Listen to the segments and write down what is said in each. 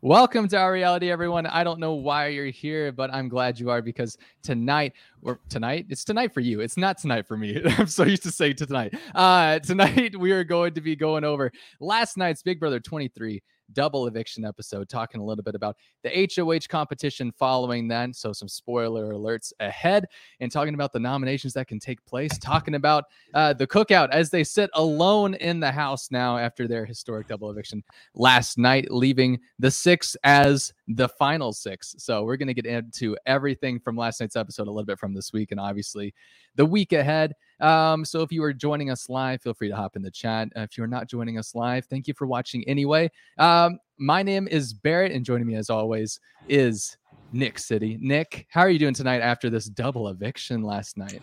Welcome to our reality, everyone. I don't know why you're here, but I'm glad you are because tonight, or tonight, it's tonight for you. It's not tonight for me. I'm so used to saying tonight. Uh, tonight we are going to be going over last night's Big Brother 23 double eviction episode, talking a little bit about the HOH competition following that. So, some spoiler alerts ahead, and talking about the nominations that can take place, talking about uh, the cookout as they sit alone in the house now after their historic double eviction last night, leaving the six as the final six. So, we're going to get into everything from last night's episode, a little bit from this week, and obviously the week ahead. Um, so if you are joining us live, feel free to hop in the chat. Uh, if you are not joining us live, thank you for watching anyway. Um, my name is Barrett, and joining me as always is Nick City. Nick, how are you doing tonight after this double eviction last night?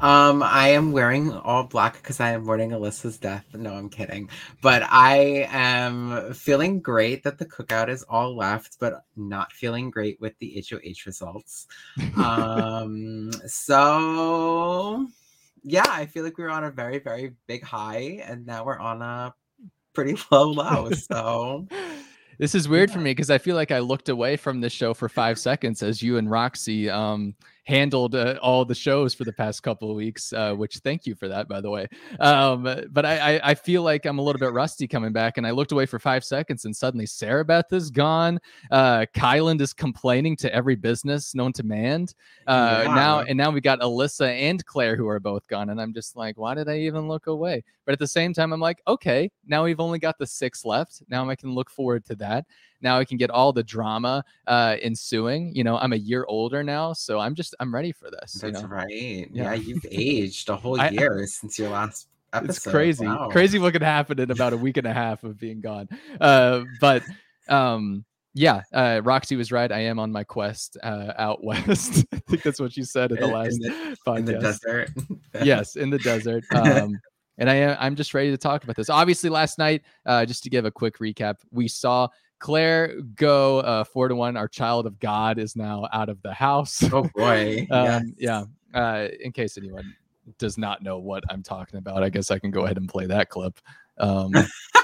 Um, I am wearing all black because I am mourning Alyssa's death. No, I'm kidding. But I am feeling great that the cookout is all left, but not feeling great with the HOH results. um, so yeah, I feel like we were on a very, very big high, and now we're on a pretty low low. So this is weird yeah. for me because I feel like I looked away from this show for five seconds as you and Roxy um handled uh, all the shows for the past couple of weeks, uh, which thank you for that, by the way. Um, but I, I, I, feel like I'm a little bit rusty coming back, and I looked away for five seconds, and suddenly Sarah Beth is gone. Uh, Kyland is complaining to every business known to man. Uh, yeah. Now and now we got Alyssa and Claire who are both gone, and I'm just like, why did I even look away? But at the same time, I'm like, okay, now we've only got the six left. Now I can look forward to that. Now I can get all the drama uh, ensuing. You know, I'm a year older now, so I'm just I'm ready for this. That's you know? right. Yeah. yeah. you've aged a whole year I, since your last episode. It's crazy, wow. crazy what could happen in about a week and a half of being gone. Uh, but um, yeah, uh, Roxy was right. I am on my quest uh, out west. I think that's what she said in the last in the, podcast. In the desert. yes, in the desert. Um, and I am I'm just ready to talk about this. Obviously, last night, uh, just to give a quick recap, we saw Claire go uh, four to one. Our child of God is now out of the house. Oh boy. um, yes. Yeah. Uh, in case anyone does not know what I'm talking about, I guess I can go ahead and play that clip. Um,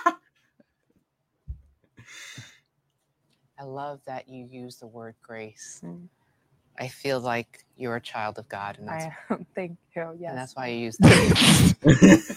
I love that you use the word grace. Mm. I feel like you're a child of God, and that's I, thank you. Yes, and that's why you use that.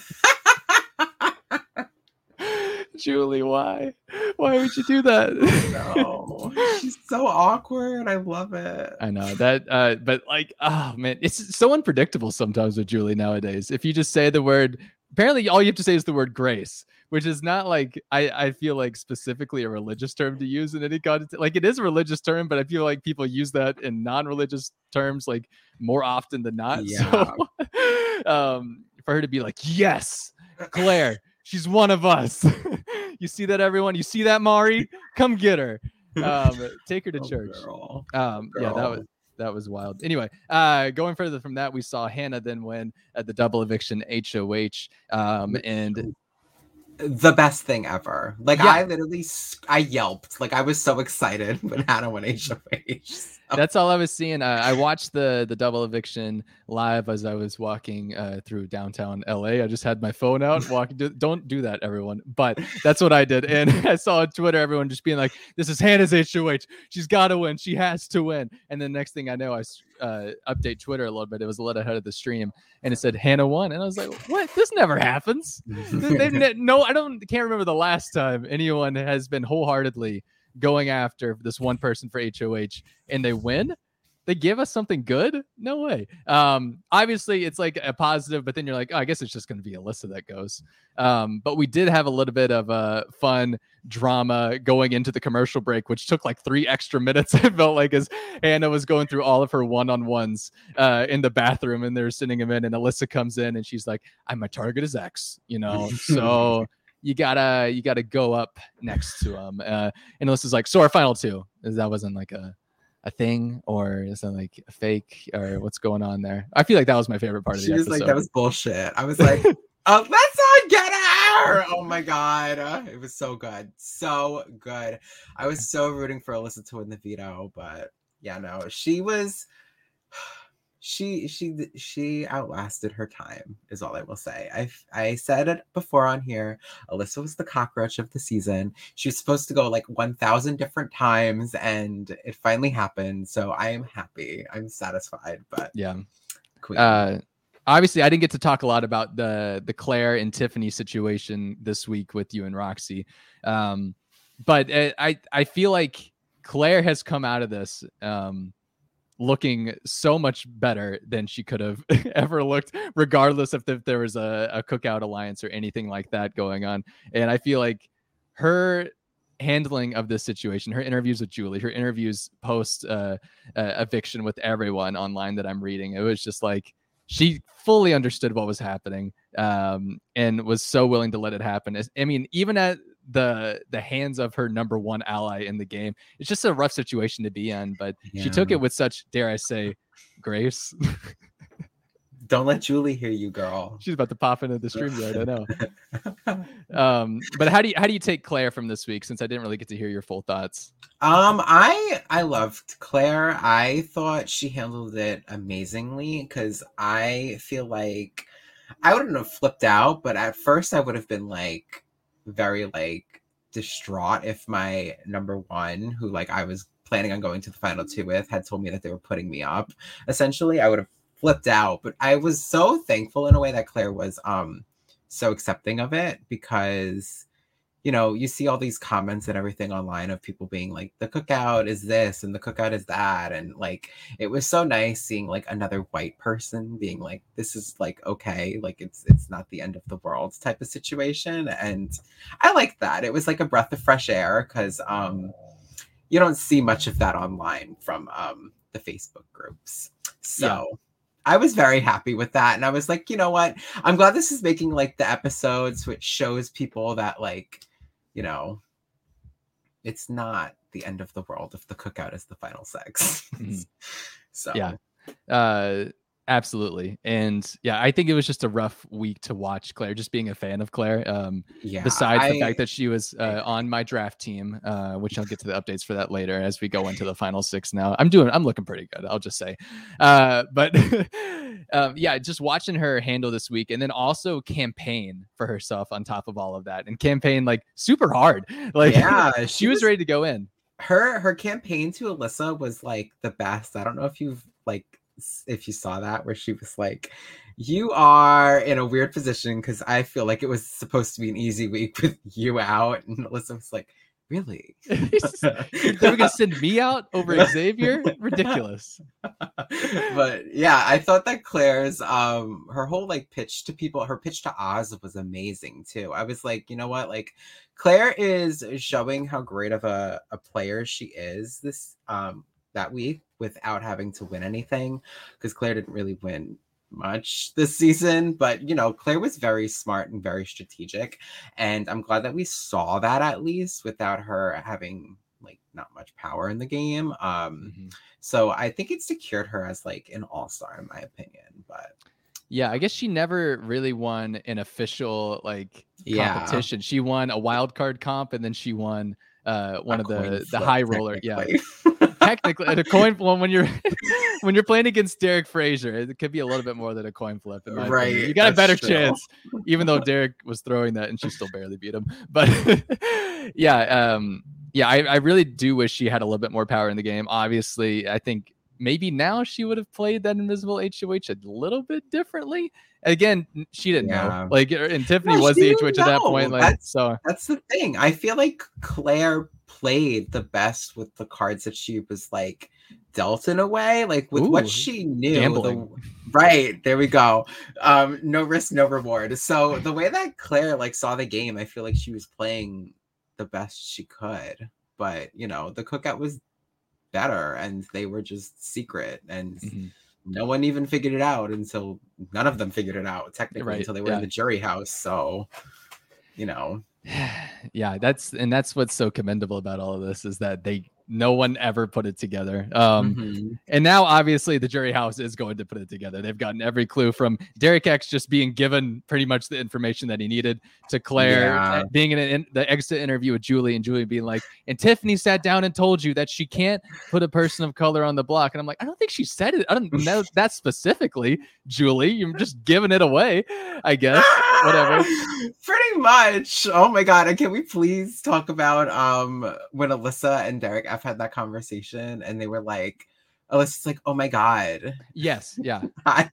Julie, why? Why would you do that? no, she's so awkward. I love it. I know that, uh, but like, oh man, it's so unpredictable sometimes with Julie nowadays. If you just say the word, apparently all you have to say is the word grace, which is not like I, I feel like specifically a religious term to use in any context. Like it is a religious term, but I feel like people use that in non-religious terms like more often than not. Yeah. So, um, for her to be like, yes, Claire She's one of us. you see that, everyone? You see that, Mari? Come get her. Um, take her to oh, church. Girl. Um, girl. yeah, that was that was wild. Anyway, uh, going further from that, we saw Hannah then win at the double eviction HOH, um, and the best thing ever. Like yeah. I literally, I yelped. Like I was so excited when Hannah went HOH. That's all I was seeing. Uh, I watched the the double eviction live as I was walking uh, through downtown LA. I just had my phone out, walking. don't do that, everyone. But that's what I did, and I saw on Twitter everyone just being like, "This is Hannah's HOH. She's got to win. She has to win." And the next thing I know, I uh, update Twitter a little bit. It was a little ahead of the stream, and it said Hannah won, and I was like, "What? This never happens." no, I don't can't remember the last time anyone has been wholeheartedly going after this one person for HOH and they win, they give us something good? No way. Um, obviously, it's like a positive, but then you're like, oh, I guess it's just going to be Alyssa that goes. Um, but we did have a little bit of a fun drama going into the commercial break, which took like three extra minutes. It felt like as Hannah was going through all of her one on ones uh, in the bathroom and they're sending him in, and Alyssa comes in and she's like, I'm my target is X, you know? So you gotta you gotta go up next to him. Uh, and Alyssa's like, so our final two. is That wasn't like a a thing or is that like a fake or what's going on there? I feel like that was my favorite part of the episode. she was like, that was bullshit. I was like, oh, let's not get her. Oh my god, uh, it was so good, so good. I was so rooting for Alyssa to win the veto, but yeah, no, she was. She she she outlasted her time is all i will say i i said it before on here alyssa was the cockroach of the season she was supposed to go like 1000 different times and it finally happened so i am happy i'm satisfied but Yeah. queen. Uh, obviously, I didn't get to talk a lot about the the Claire and Tiffany situation this week with you and Roxy, um, but uh, I I feel like Claire has come out of this um, looking so much better than she could have ever looked, regardless if, if there was a, a cookout alliance or anything like that going on. And I feel like her handling of this situation, her interviews with Julie, her interviews post uh, uh, eviction with everyone online that I'm reading, it was just like she fully understood what was happening um, and was so willing to let it happen. I mean, even at the the hands of her number one ally in the game, it's just a rough situation to be in. But she took it with such, dare I say, grace. don't let julie hear you girl She's about to pop into the stream right. I know. Um, but how do you how do you take Claire from this week? Since I didn't really get to hear your full thoughts. Um, I I loved Claire. I thought she handled it amazingly because I feel like I wouldn't have flipped out, but at first I would have been like very like distraught if my number one, who like I was planning on going to the final two with, had told me that they were putting me up. Essentially, I would have flipped out. But I was so thankful in a way that Claire was um so accepting of it because you know, you see all these comments and everything online of people being like, the cookout is this and the cookout is that. And like, it was so nice seeing like another white person being like, this is like okay, like it's it's not the end of the world type of situation. And I liked that. It was like a breath of fresh air because um you don't see much of that online from um the Facebook groups. So I was very happy with that. And I was like, you know what? I'm glad this is making like the episodes which shows people that like, you know, it's not the end of the world if the cookout is the final sex. Mhm. so Yeah. Uh, absolutely. And yeah, I think it was just a rough week to watch Claire. Just being a fan of Claire. Um, yeah. besides the fact that she was uh, on my draft team, uh, which I'll get to the updates for that later as we go into the final six. Now I'm doing, I'm looking pretty good. I'll just say, uh, but um, yeah, just watching her handle this week, and then also campaign for herself on top of all of that, and campaign like super hard. Like yeah, she was ready to go in. her her campaign to Alyssa was like the best. I don't know if you've like if you saw that where she was like you are in a weird position because I feel like it was supposed to be an easy week with you out and Alyssa was like really they're gonna send me out over Xavier. Ridiculous. but yeah, I thought that Claire's um her whole like pitch to people, her pitch to Oz was amazing too. I was like, you know what, like Claire is showing how great of a, a player she is this um that week without having to win anything because Claire didn't really win much this season but you know claire was very smart and very strategic and i'm glad that we saw that at least without her having like not much power in the game um Mhm. so I think it secured her as like an all star in my opinion. But Yeah, I guess she never really won an official like yeah, competition. She won a wild card comp and then she won uh one a of the the flip, high roller. Yeah. technically. At a coin flip when you're when you're playing against Derek Frazier, it could be a little bit more than a coin flip. My opinion. Right, You got a better true. chance, even though Derek was throwing that and she still barely beat him. But yeah, um yeah, I, I really do wish she had a little bit more power in the game. Obviously, I think maybe now she would have played that invisible HOH a little bit differently. Again, she didn't Yeah. know. Like, er, and Tiffany No, was the HOH at that point. Like, That's- so That's the thing. I feel like Claire played the best with the cards that she was like dealt in a way, like with Ooh, what she knew. the- right there we go. Um, no risk, no reward. So the way that Claire like saw the game, I feel like she was playing the best she could. But you know, the cookout was better, and they were just secret, and mhm. no one even figured it out until none of them figured it out technically Right, until they were yeah. in the jury house. So, you know, yeah, that's and that's what's so commendable about all of this is that they no one ever put it together. Um, Mhm. and now obviously the jury house is going to put it together. They've gotten every clue from Derek X just being given pretty much the information that he needed to Claire Yeah. being in, an in the exit interview with Julie and Julie being like, and Tiffany sat down and told you that she can't put a person of color on the block. And I'm like, I don't think she said it. I don't know that specifically, Julie. You're just giving it away, I guess. Whatever. Pretty much. Oh my god. And can we please talk about um when Alyssa and Derek F had that conversation and they were like, Alyssa's like, oh my god. Yes. Yeah. I,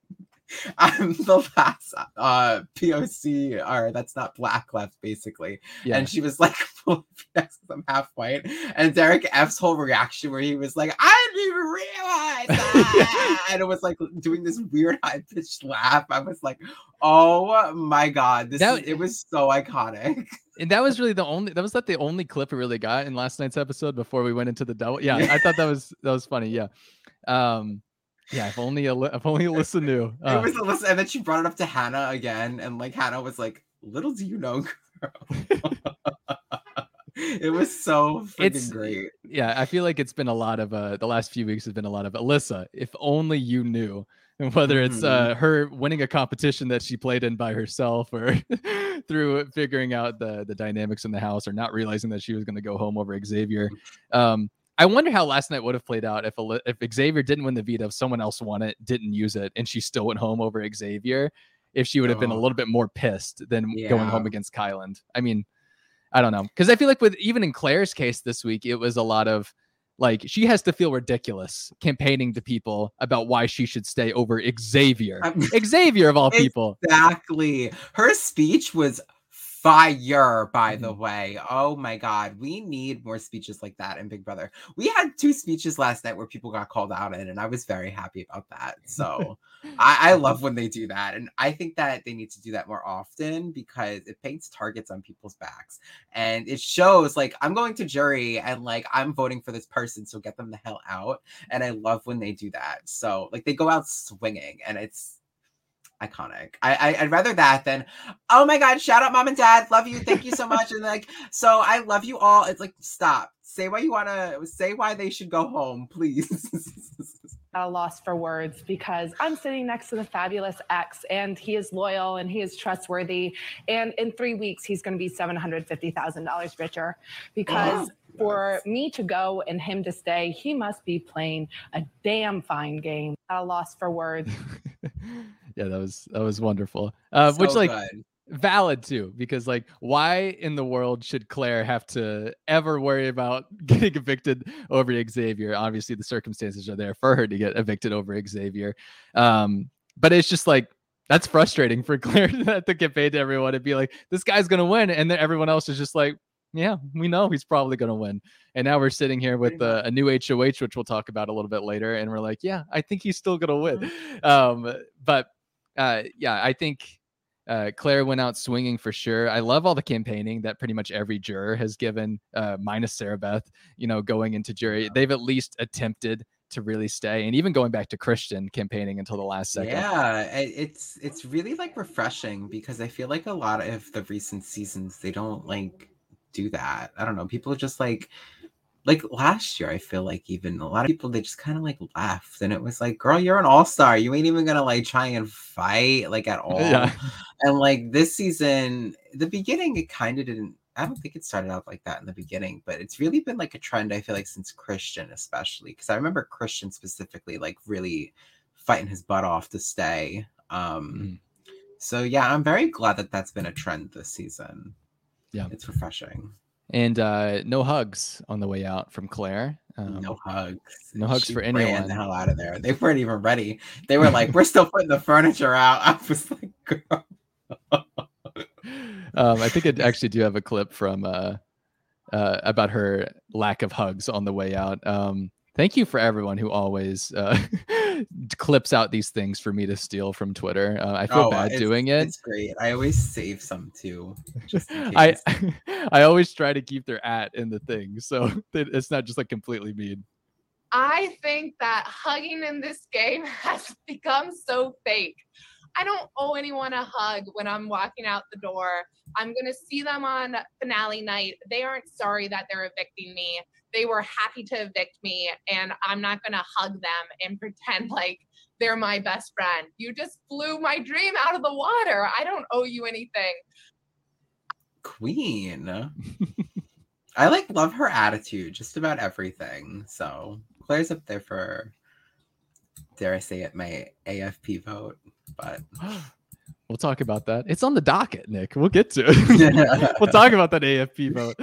I'm the last uh POC or that's not black left basically. Yeah. And she was like, I'm half white. And Derek F's whole reaction where he was like, I didn't even realize that. and it was like doing this weird high pitched laugh. I was like, oh my God. This That- is, it was so iconic. And that was really the only that was not the only clip we really got in last night's episode before we went into the double. Yeah, Yeah. I thought that was that was funny. Yeah. Um yeah, if only if only Alyssa knew. it Uh, was Alyssa, and then she brought it up to Hannah again, and like Hannah was like, "Little do you know, girl." it was so freaking It's- great. yeah, I feel like it's been a lot of uh the last few weeks has been a lot of Alyssa, if only you knew. And whether it's uh her winning a competition that she played in by herself or through figuring out the the dynamics in the house or not realizing that she was going to go home over Xavier. Um I wonder how last night would have played out if if Xavier didn't win the veto, if someone else won it, didn't use it, and she still went home over Xavier. If she would have been a Oh. little bit more pissed than going home against Kyland. I mean, I don't know because I feel like with even in Claire's case this week, it was a lot of like she has to feel ridiculous campaigning to people about why she should stay over Xavier. I'm- Xavier of all people. Exactly. Her speech was fire, by the Mhm. way. Oh my God. We need more speeches like that in Big Brother. We had two speeches last night where people got called out in, and I was very happy about that. So I, I love when they do that. And I think that they need to do that more often because it paints targets on people's backs. And it shows like I'm going to jury and like I'm voting for this person, so get them the hell out. And I love when they do that. So like they go out swinging and it's iconic. I, I I'd rather that than oh my god, shout out mom and dad, love you, thank you so much, and like so I love you all. It's like stop, say why you wanna say why they should go home, please. at a loss for words because I'm sitting next to the fabulous X and he is loyal and he is trustworthy. And in three weeks, he's going to be $750,000 richer because for me to go and him to stay, he must be playing a damn fine game. At a loss for words. yeah, that was that was wonderful. Uh, which like good. valid too because like why in the world should claire have to ever worry about getting evicted over xavier? Obviously the circumstances are there for her to get evicted over xavier. Um but it's just like that's frustrating for claire to have to get paid to everyone and be like this guy's gonna win and then everyone else is just like yeah we know he's probably gonna win. And now we're sitting here with uh, a new hoh which we'll talk about a little bit later and we're like yeah i think he's still gonna win. Um but uh yeah i think uh, Claire went out swinging for sure. I love all the campaigning that pretty much every juror has given, uh, minus Sarah Beth. You know, going into jury, Yeah. they've at least attempted to really stay, and even going back to Christian campaigning until the last second. Yeah, it's it's really like refreshing because I feel like a lot of the recent seasons they don't like do that. I don't know. People just like like last year, I feel like even a lot of people they just kind of like left, and it was like, girl, you're an all star. You ain't even gonna like try and fight like at all. Yeah. And like this season, the beginning, it kind of didn't. I don't think it started out like that in the beginning, but it's really been like a trend. I feel like since Christian, especially because I remember Christian specifically like really fighting his butt off to stay. Um, so yeah, I'm very glad that that's been a trend this season. Yeah. it's refreshing. And uh, no hugs on the way out from Claire. Um, no hugs. no hugs She for ran anyone. the hell out of there. They weren't even ready. They were like, "We're still putting the furniture out." I was like, "Girl." um, I think I actually do have a clip from uh, uh, about her lack of hugs on the way out. Um, thank you for everyone who always uh, clips out these things for me to steal from Twitter. Uh, I feel Oh, bad doing it. It's great. I always save some too. Just in I case. I always try to keep their at in the thing, so it's not just like completely mean. I think that hugging in this game has become so fake. I don't owe anyone a hug when I'm walking out the door. I'm going to see them on finale night. They aren't sorry that they're evicting me. They were happy to evict me, and I'm not going to hug them and pretend like they're my best friend. You just blew my dream out of the water. I don't owe you anything. Queen. I like love her attitude, just about everything. So claire's up there for dare I say it, my AFP vote. But We'll talk about that. It's on the docket, Nick. We'll get to it. we'll talk about that AFP vote.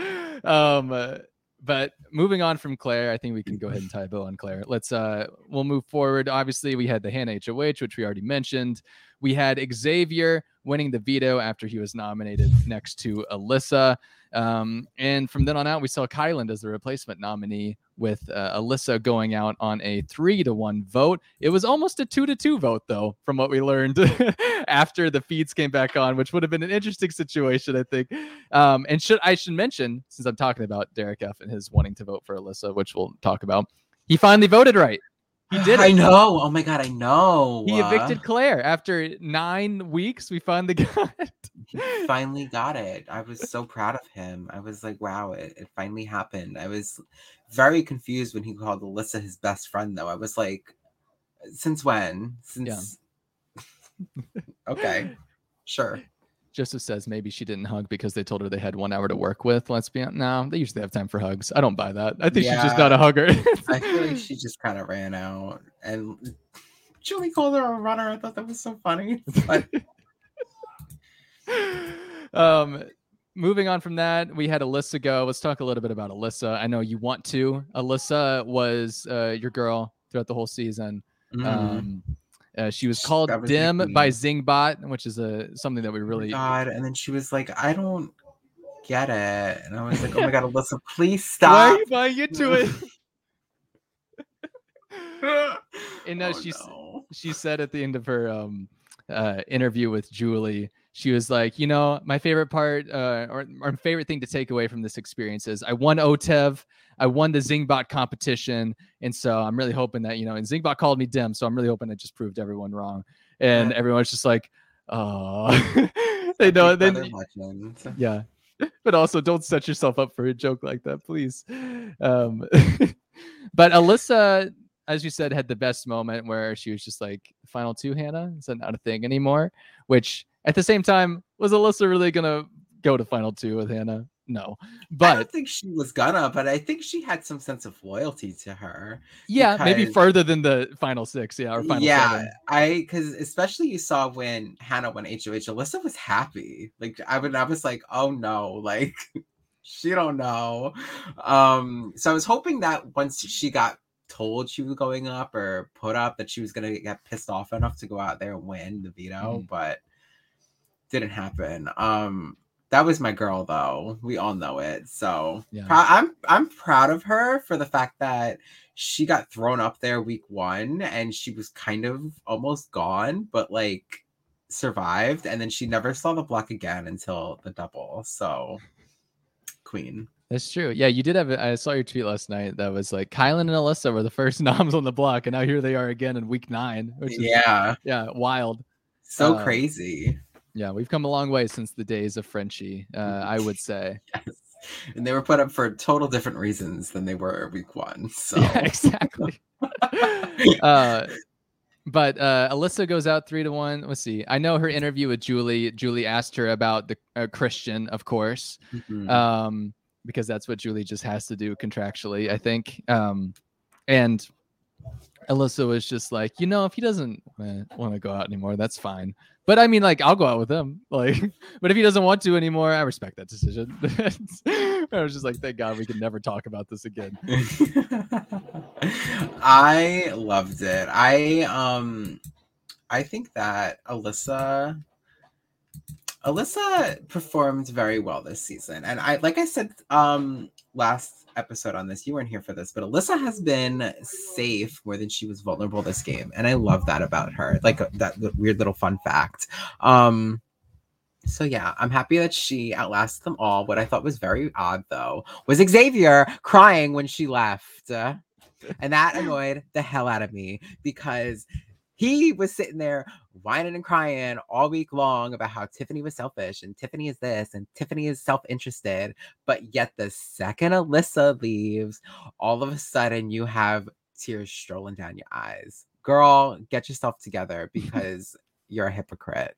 Um, uh, but moving on from Claire, I think we can go ahead and tie a bow on Claire. Let's uh we'll move forward. Obviously, we had the Hannah HOH, which we already mentioned. We had Xavier winning the veto after he was nominated next to Alyssa. Um, and from then on out, we saw Kyland as the replacement nominee, with uh, Alyssa going out on a three to one vote. It was almost a two to two vote, though, from what we learned after the feeds came back on, which would have been an interesting situation, I think. Um, and should I should mention, since I'm talking about Derek F and his wanting to vote for Alyssa, which we'll talk about, he finally voted right. He did. I know. Oh my god, I know. He evicted Claire after nine weeks. We finally got. it. He finally got it. I was so proud of him. I was like, wow, it, it finally happened. I was very confused when he called Alyssa his best friend, though. I was like, since when? Since. okay, sure. Joseph says maybe she didn't hug because they told her they had one hour to work with. Let's be honest. No, they usually have time for hugs. I don't buy that. I think she's just not a hugger. I feel like she just kind of ran out. And Julie called her a runner. I thought that was so funny. But um, moving on from that, we had Alyssa go. Let's talk a little bit about Alyssa. I know you want to. Alyssa was uh, your girl throughout the whole season. mm, Um, uh, she was called was dim by Zingbot, which is a something that we oh really God. And then she was like, I don't get it. And I was like, oh my God, Alyssa, please stop!" Why are you buying into it? And no, Oh, she's- no. she said at the end of her um uh interview with Julie, she was like, you know, my favorite part uh or my favorite thing to take away from this experience is I won OTEV, I won the Zingbot competition, and so I'm really hoping that, you know, and Zingbot called me dim, so I'm really hoping I just proved everyone wrong. And everyone's just like, oh they know they yeah. But also don't set yourself up for a joke like that please. Um but alyssa as you said had the best moment where she was just like final two hannah? Is that not a thing anymore? Which at the same time was alyssa really gonna go to final two with hannah no I but don't think she was gonna, but I think she had some sense of loyalty to her. yeah maybe further than the final six yeah or final yeah, seven I because especially you saw when Hannah went HOH, Alyssa was happy. Like I would, I was like, oh no, like she don't know. Um, so I was hoping that once she got told she was going up or put up, that she was gonna get pissed off enough to go out there and win the veto, Mhm. but didn't happen. Um, that was my girl though. We all know it. So Yeah. I'm I'm proud of her for the fact that she got thrown up there week one and she was kind of almost gone, but like survived, and then she never saw the block again until the double. So queen. That's true. Yeah, you did have. I saw your tweet last night that was like Kyland and Alyssa were the first noms on the block, and now here they are again in week nine, which is Yeah. yeah, wild. So Um, crazy. Yeah, we've come a long way since the days of Frenchie. Uh, I would say. Yes. And they were put up for total different reasons than they were week one. So Yeah, exactly. uh, but uh, Alyssa goes out three to one. Let's see. I know her interview with Julie. Julie asked her about the uh, Christian, of course, Mhm. um, because that's what Julie just has to do contractually, I think. Um, and Alyssa was just like, you know, if he doesn't want to go out anymore, that's fine. But I mean, like, I'll go out with him. Like, but if he doesn't want to anymore, I respect that decision. I was just like, thank God we can never talk about this again. I loved it. I um I think that Alyssa Alyssa performed very well this season. And I like I said um last episode on this, you weren't here for this, but Alyssa has been safe more than she was vulnerable this game. And I love that about her. Like uh, that weird little fun fact. Um so yeah, I'm happy that she outlasted them all. What I thought was very odd though was Xavier crying when she left. Uh, and that annoyed the hell out of me because he was sitting there whining and crying all week long about how Tiffany was selfish and Tiffany is this and Tiffany is self interested. But yet, the second Alyssa leaves, all of a sudden you have tears strolling down your eyes. Girl, get yourself together because you're a hypocrite.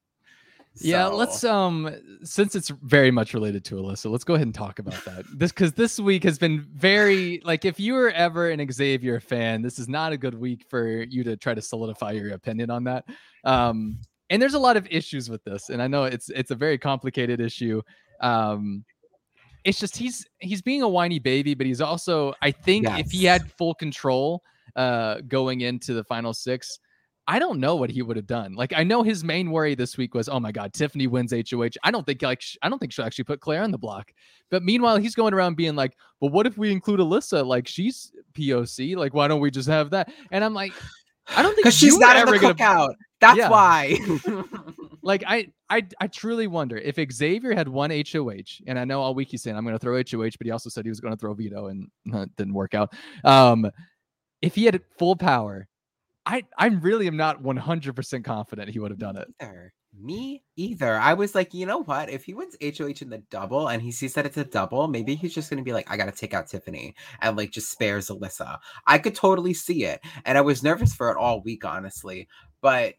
Yeah, So- let's um since it's very much related to Alyssa, let's go ahead and talk about that. This because this week has been very like if you were ever an Xavier fan, this is not a good week for you to try to solidify your opinion on that. Um and there's a lot of issues with this, and I know it's it's a very complicated issue. Um it's just he's he's being a whiny baby, but he's also I think if he had full control uh going into the final six, I don't know what he would have done. Like I know his main worry this week was, oh my god, Tiffany wins HOH. I don't think like I don't think she'll actually put Claire on the block. But meanwhile, he's going around being like, well, what if we include Alyssa? Like she's POC. Like why don't we just have that? And I'm like, I don't think because she's not in the ever gonna- cookout. That's Yeah. why. like I, I I truly wonder if Xavier had one HOH, and I know all week he's saying I'm going to throw HOH, but he also said he was going to throw veto, and uh, it didn't work out. Um, if he had full power, I I really am not 100% confident he would have done it. Me either. I was like, you know what? If he wins HOH in the double and he sees that it's a double, maybe he's just gonna be like, I gotta take out Tiffany and like just spares Alyssa. I could totally see it. And I was nervous for it all week, honestly. But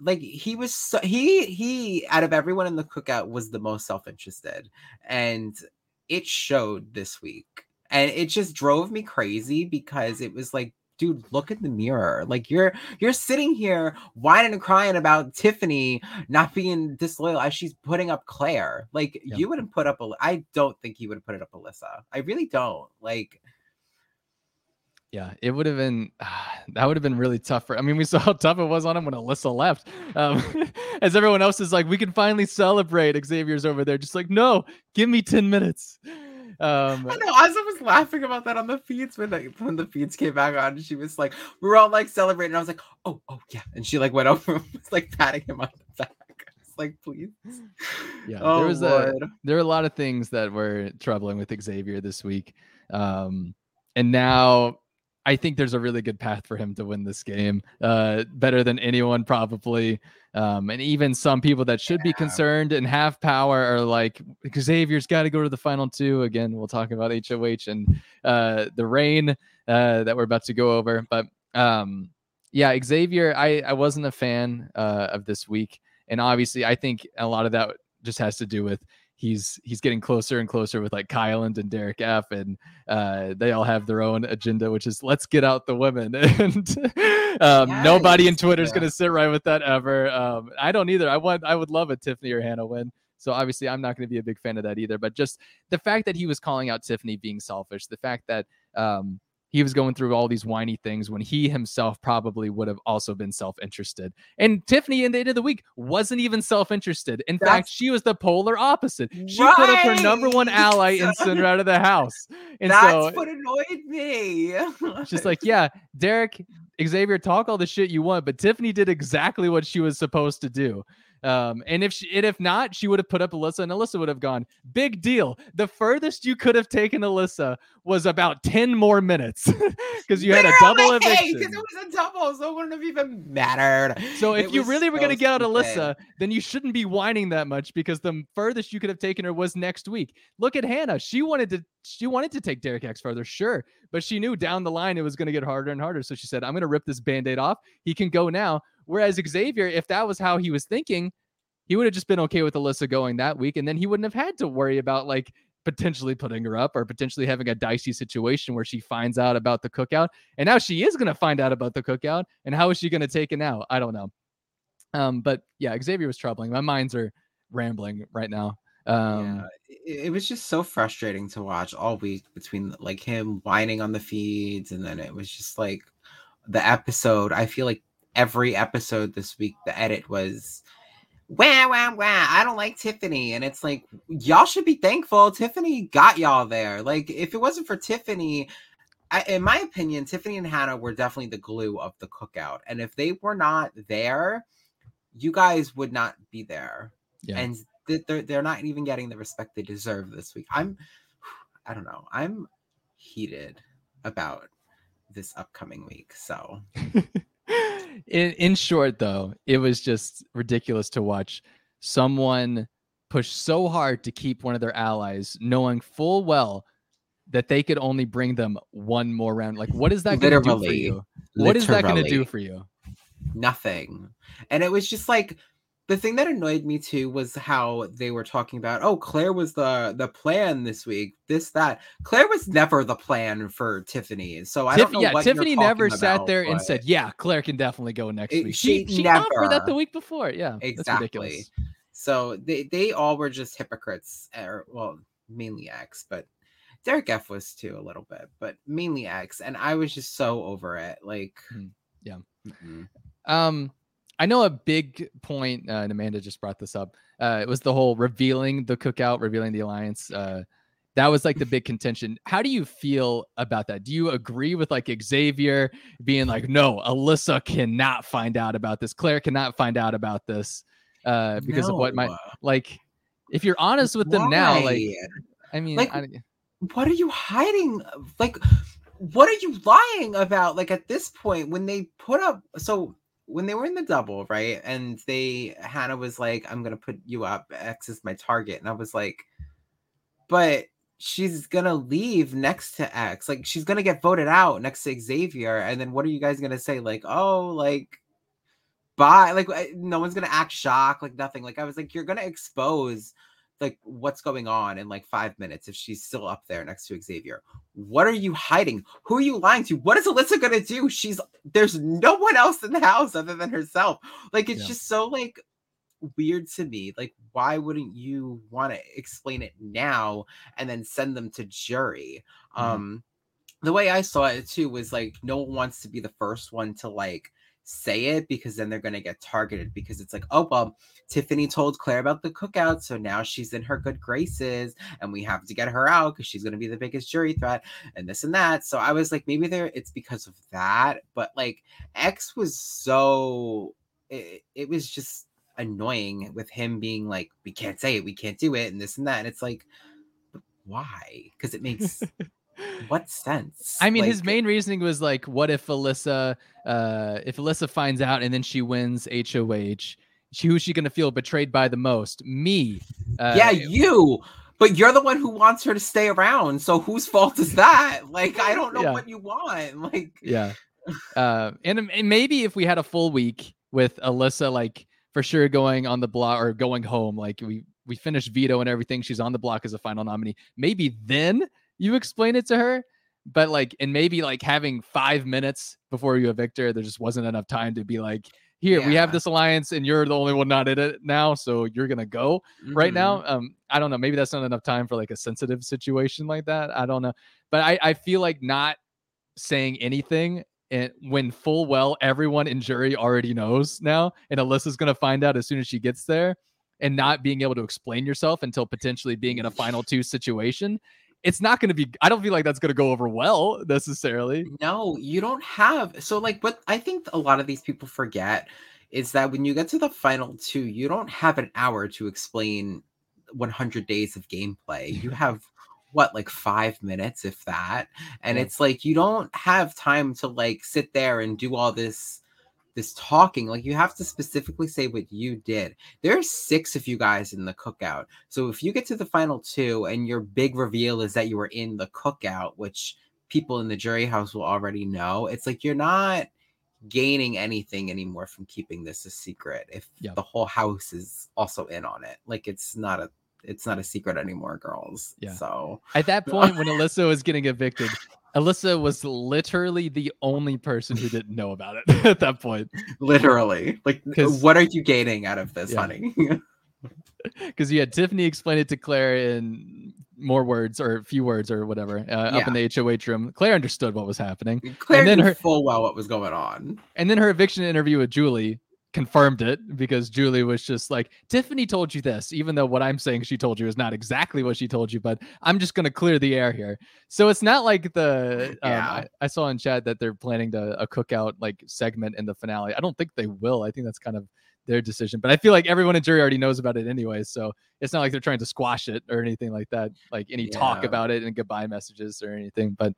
like he was so, he he out of everyone in the cookout was the most self-interested. And it showed this week. And it just drove me crazy because it was like dude look in the mirror like you're you're sitting here whining and crying about tiffany not being disloyal as she's putting up claire like Yeah. you wouldn't put up a i don't think he would have put it up alyssa i really don't like Yeah, it would have been that would have been really tough for. I mean, we saw how tough it was on him when Alyssa left. Um, as everyone else is like, we can finally celebrate. Xavier's over there, just like, no, give me ten minutes. Um, I know. Azah was laughing about that on the feeds when the when the feeds came back on. She was like, we were all like celebrating. I was like, oh, oh yeah. And she like went over and was like patting him on the back. It's like, please. Yeah, Oh, there was a there were a lot of things that were troubling with Xavier this week. Um, and now I think there's a really good path for him to win this game. Uh, better than anyone probably. Um, and even some people that should be concerned and have power are like Xavier's got to go to the final two. Again, we'll talk about HOH and uh, the reign uh, that we're about to go over. But um, yeah, Xavier, I, I wasn't a fan uh, of this week. And obviously, I think a lot of that just has to do with he's he's getting closer and closer with like Kyland and Derek F. And uh, they all have their own agenda, which is let's get out the women. and um, nobody in Yes, Twitter is yeah. going to sit right with that ever. Um, I don't either. I want I would love a Tiffany or Hannah win. So obviously, I'm not going to be a big fan of that either. But just the fact that he was calling out Tiffany being selfish, the fact that um, he was going through all these whiny things when he himself probably would have also been self-interested. And Tiffany, in the end of the week, wasn't even self-interested. In fact, she was the polar opposite. She put up her number one ally and sent her out of the house. And That's so what annoyed me. She's like, yeah, Derek, Xavier, talk all the shit you want, but Tiffany did exactly what she was supposed to do. Um, and if she, and if not, she would have put up Alyssa, and Alyssa would have gone. Big deal. The furthest you could have taken Alyssa was about ten more minutes because you had a double eviction. because it was a double, so it wouldn't have even mattered. So if It you really were going to get out. Alyssa, then you shouldn't be whining that much because the furthest you could have taken her was next week. Look at Hannah. She wanted to she wanted to take Derek X further, sure, but she knew down the line it was going to get harder and harder. So she said, "I'm going to rip this band-aid off. He can go now." Whereas Xavier, if that was how he was thinking, he would have just been okay with Alyssa going that week, and then he wouldn't have had to worry about like potentially putting her up or potentially having a dicey situation where she finds out about the cookout. And now she is going to find out about the cookout. And how is she going to take it now? I don't know. Um, but yeah, Xavier was troubling. My minds are rambling right now. Um, yeah, it was just so frustrating to watch all week between like him whining on the feeds, and then it was just like the episode. I feel like every episode this week, the edit was. Wah, wah, wah. I don't like Tiffany. And it's like, y'all should be thankful. Tiffany got y'all there. Like, if it wasn't for Tiffany, I, in my opinion, Tiffany and Hannah were definitely the glue of the cookout. And if they were not there, you guys would not be there yeah. and th- they're they're not even getting the respect they deserve this week. I'm I don't know. I'm heated about this upcoming week. So in in short though it was just ridiculous to watch someone push so hard to keep one of their allies knowing full well that they could only bring them one more round. Like what is that going to do for you? What is that going to do for you? Nothing. And it was just like the thing that annoyed me too was how they were talking about, oh, Claire was the the plan this week, this that. Claire was never the plan for Tiffany. So I Tiff- don't know yeah tiffany never talking sat there and said yeah claire can definitely go next It- week she she, she offered that the week before yeah Exactly. ridiculous So they they all were just hypocrites, or well, mainly X, but Derek F was too a little bit, but mainly X, and I was just so over it. Like, Mm, yeah. mm-mm. Um, I know a big point, uh, and Amanda just brought this up. Uh, it was the whole revealing the cookout, revealing the alliance. Uh, that was like the big contention. How do you feel about that? Do you agree with like Xavier being like, no, Alyssa cannot find out about this. Claire cannot find out about this uh, because of what my No. like. If you're honest with them now, like I mean, Like, I, what are you hiding? Like, what are you lying about? Like at this point, when they put up, so when they were in the double, right? And they Hannah was like, "I'm gonna put you up. X is my target," and I was like, "But she's gonna leave next to X. Like she's gonna get voted out next to Xavier, and then what are you guys gonna say? Like, oh, like." Bye. Like eh, no one's gonna act shocked. Like nothing. Like I was like, you're gonna expose like what's going on in like five minutes if she's still up there next to Xavier. What are you hiding? Who are you lying to? What is Alyssa gonna do? She's there's no one else in the house other than herself. Like it's Yeah. just so like weird to me. Like, why wouldn't you want to explain it now and then send them to jury? Mhm. Um the way I saw it too was like no one wants to be the first one to like say it because then they're going to get targeted because it's like oh well tiffany told claire about the cookout so now she's in her good graces and we have to get her out because she's going to be the biggest jury threat and this and that. So i was like maybe there it's because of that but like x was so it, it was just annoying with him being like we can't say it we can't do it and this and that and it's like why? Because it makes what sense I mean, his main reasoning was like, what if Alyssa, uh, if Alyssa finds out and then she wins HOH, she, who's she gonna feel betrayed by the most? Me. Uh, yeah, you. But you're the one who wants her to stay around. So whose fault is that? Like, I don't know Yeah. what you want. Like, yeah. Uh, and, and maybe if we had a full week with Alyssa, like for sure going on the block or going home, like we we finished veto and everything, she's on the block as a final nominee. Maybe then you explain it to her. But like, and maybe like having five minutes before you evict her, there just wasn't enough time to be like, here we have this alliance, and you're the only one not in it now, so you're gonna go right mhm. now. Um, I don't know. Maybe that's not enough time for like a sensitive situation like that. I don't know. But I, I feel like not saying anything and when full well everyone in jury already knows now, and Alyssa's gonna find out as soon as she gets there, and not being able to explain yourself until potentially being in a final two situation. It's not going to be. I don't feel like that's going to go over well necessarily. No, you don't have. So, like, what I think a lot of these people forget is that when you get to the final two, you don't have an hour to explain 100 days of gameplay. You have what, like five minutes, if that. And Yeah. it's like you don't have time to like sit there and do all this this talking like you have to specifically say what you did there's six of you guys in the cookout so if you get to the final two and your big reveal is that you were in the cookout which people in the jury house will already know it's like you're not gaining anything anymore from keeping this a secret if Yeah. the whole house is also in on it like it's not a it's not a secret anymore girls Yeah. so At that point, when Alyssa was getting evicted, Alyssa was literally the only person who didn't know about it at that point. literally Like, what are you gaining out of this Yeah. honey because you had Tiffany explain it to Claire in more words or few words or whatever uh, up in the HOH room. Claire understood what was happening, claire then knew her- full well what was going on and then her eviction interview with Julie confirmed it because Julie was just like, Tiffany told you this, even though what I'm saying she told you is not exactly what she told you, but I'm just gonna clear the air here. So it's not like the um, I, I saw in chat that they're planning to a cookout like segment in the finale. I don't think they will. I think that's kind of their decision. But I feel like everyone in jury already knows about it anyway, so it's not like they're trying to squash it or anything like that. Like any talk about it and goodbye messages or anything. But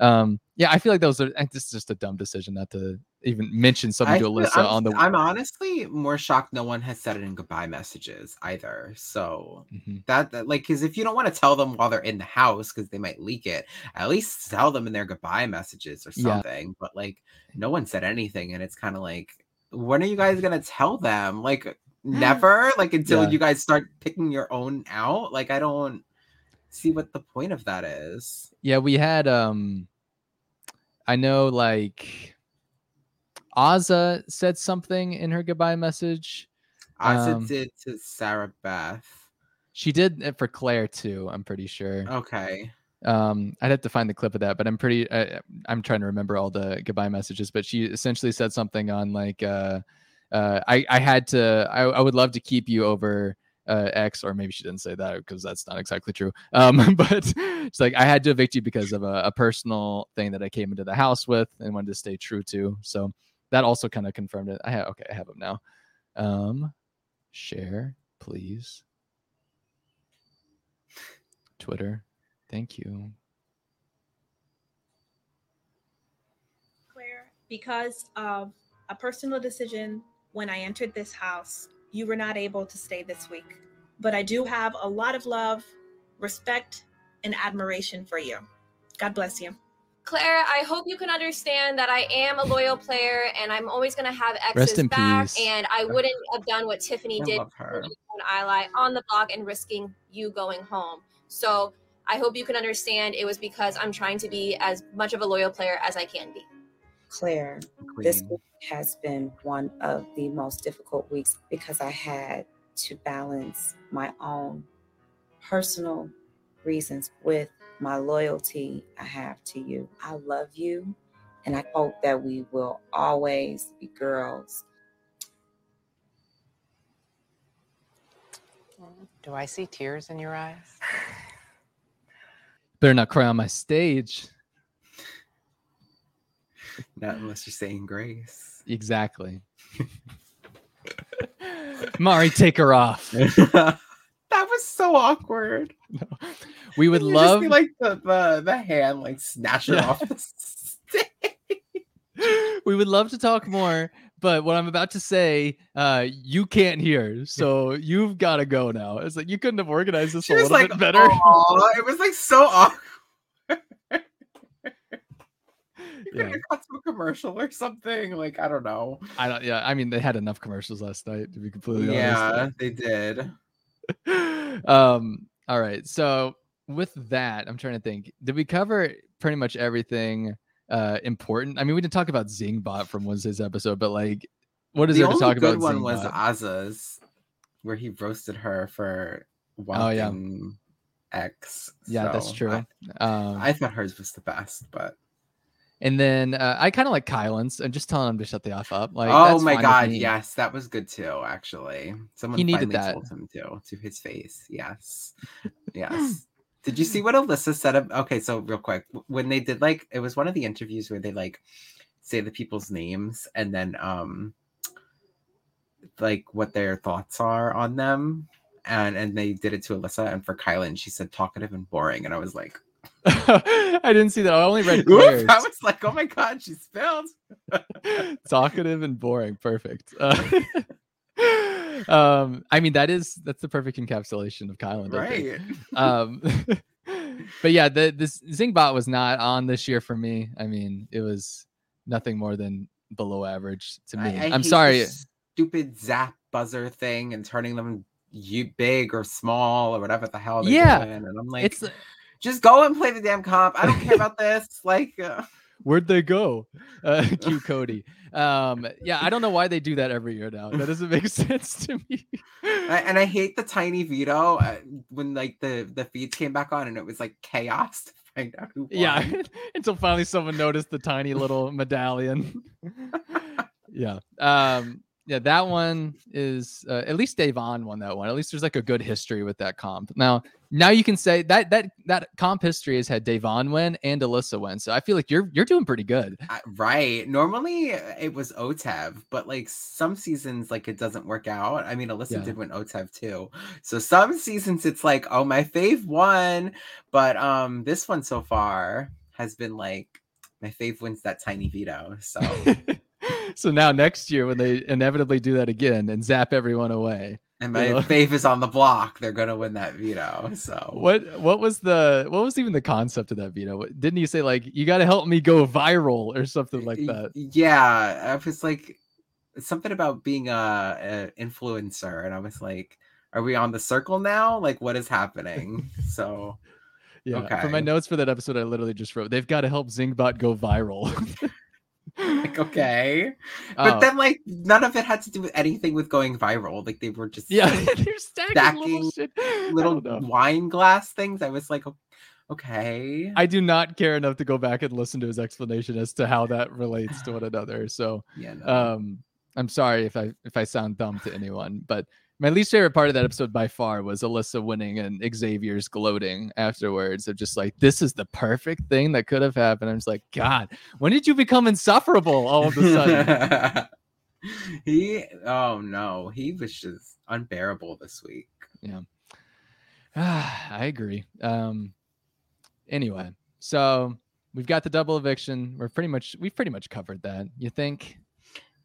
um, yeah, I feel like those are. This is just a dumb decision not to even mention something to Alyssa on the. I'm honestly more shocked no one has said it in goodbye messages either. So Mhm. that, that like because if you don't want to tell them while they're in the house because they might leak it, at least tell them in their goodbye messages or Yeah. something. But like no one said anything, and it's kind of like, when are you guys gonna tell them? Like never, like until Yeah. you guys start picking your own out. Like I don't see what the point of that is. Yeah, we had um I know like Azah said something in her goodbye message. I Um, did to Sarah Beth. She did it for Claire too, I'm pretty sure. Okay. Um I'd have to find the clip of that, but I'm pretty I, I'm trying to remember all the goodbye messages, but she essentially said something on like uh uh I I had to I, I would love to keep you over uh, X, or maybe she didn't say that because that's not exactly true. Um, but it's like I had to evict you because of a, a personal thing that I came into the house with and wanted to stay true to. So that also kind of confirmed it. I have okay, I have them now. Um, share, please. Twitter, thank you. Claire, because of a personal decision when I entered this house, you were not able to stay this week. But I do have a lot of love, respect, and admiration for you. God bless you. Claire, I hope you can understand that I am a loyal player and I'm always going to have Rest exes in back. peace. And I wouldn't have done what Tiffany I did love her. on Ally on the block and risking you going home. So I hope you can understand it was because I'm trying to be as much of a loyal player as I can be. Claire, this week has been one of the most difficult weeks because I had to balance my own personal reasons with my loyalty I have to you. I love you, and I hope that we will always be girls. Do I see tears in your eyes? Better not cry on my stage. Not unless you're saying grace. Exactly. Mari, take her off. was so awkward. We would love see, like the, the the hand like snatch her Yeah. off the stage. we would love to talk more, but what I'm about to say, uh, you can't hear, so you've got to go now. It's like you couldn't have organized this She a little like bit better. It was like so awkward. You could Yeah. have cut to a commercial or something. Like I don't know. I don't. Yeah, I mean, they had enough commercials last night to be completely honest. Yeah, they did. um. All right. So with that, I'm trying to think. Did we cover pretty much everything uh important? I mean, we didn't talk about Zingbot from Wednesday's episode, but like, what is the there to talk good about? one was Zingbot? Azah's, where he roasted her for Oh, yeah. wanting X. yeah, that's true. I, um, I thought hers was the best, but And then uh, I kind of like Kyland's and just telling him to shut the F up. Like, oh that's my god, yes, that was good too. Actually, someone He needed that. told him to to his face. Yes, yes. Did you see what Alyssa said? Of, okay, so real quick, when they did like it was one of the interviews where they like say the people's names and then um like what their thoughts are on them. And and they did it to Alyssa and for Kyland, she said talkative and boring. And I was like, I didn't see that. I only read Oof, I was like, oh my god, she spilled. Talkative and boring. Perfect. Uh, um, I mean, that is that's the perfect encapsulation of Kyland. Right. um but yeah the this zingbot was not on this year for me i mean it was nothing more than below average to me I, am sorry stupid zap buzzer thing and turning them you big or small or whatever the hell. they're Yeah, doing, and I'm like, it's just go and play the damn comp. I don't care about this. Like, uh, where'd they go uh cue cody um yeah i don't know why they do that every year now that doesn't make sense to me I- and I hate the tiny veto uh, when like the the feeds came back on and it was like chaos to find out who. yeah until finally someone noticed the tiny little medallion yeah um yeah that one is uh, at least Davon won that one at least there's like a good history with that comp now now you can say that that that comp history has had Davon win and Alyssa win so I feel like you're you're doing pretty good Uh, right. Normally uh, it was OTEV, but like some seasons, like it doesn't work out. I mean, Alyssa Yeah. did win OTEV too. So some seasons it's like, oh, my fave won. But um this one so far has been like my fave wins that tiny veto. So so now next year when they inevitably do that again and zap everyone away. And my You know? faith is on the block. They're gonna win that veto. So What what was the what was even the concept of that veto? Didn't you say like you got to help me go viral or something like that? Yeah, I was like something about being a, a influencer, and I was like, "Are we on the circle now? Like, what is happening?" so Yeah. For my notes for that episode, I literally just wrote they've got to help Zingbot go viral. like, okay, but Oh, then like none of it had to do with anything with going viral. Like they were just yeah, like, they're stacking, little stacking shit. Little wine glass things. I was like, okay, I do not care enough to go back and listen to his explanation as to how that relates to one another. So yeah, no. um i'm sorry if i if i sound dumb to anyone but my least favorite part of that episode by far was alyssa winning and xavier's gloating afterwards of just like this is the perfect thing that could have happened. I'm just like god when did you become insufferable all of a sudden? He oh no, he was just unbearable this week. Yeah. I agree. Um anyway so we've got the double eviction. We're pretty much we've pretty much covered that. You think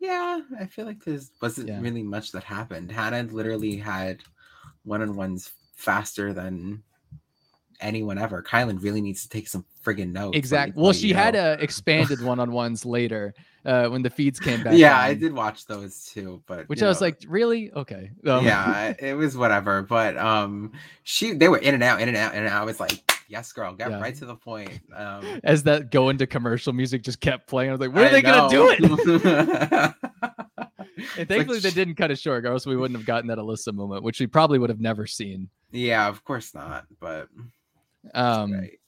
Yeah, I feel like there's wasn't Yeah. really much that happened. Hannah literally had one on ones faster than anyone ever. Kylan really needs to take some friggin' notes. exactly well she had uh, expanded one-on-ones later uh when the feeds came back Yeah, I did watch those too, but which I was like, really? Okay. Um, yeah, it was whatever. But um, she they were in and out, in and out, and I was like, yes, girl, get Yeah. right to the point. Um, as that go into commercial music just kept playing, I was like, when are they gonna do it? it? And thankfully, they didn't cut it short, or else we wouldn't have gotten that Alyssa moment, which we probably would have never seen. yeah, of course not. But Um, right.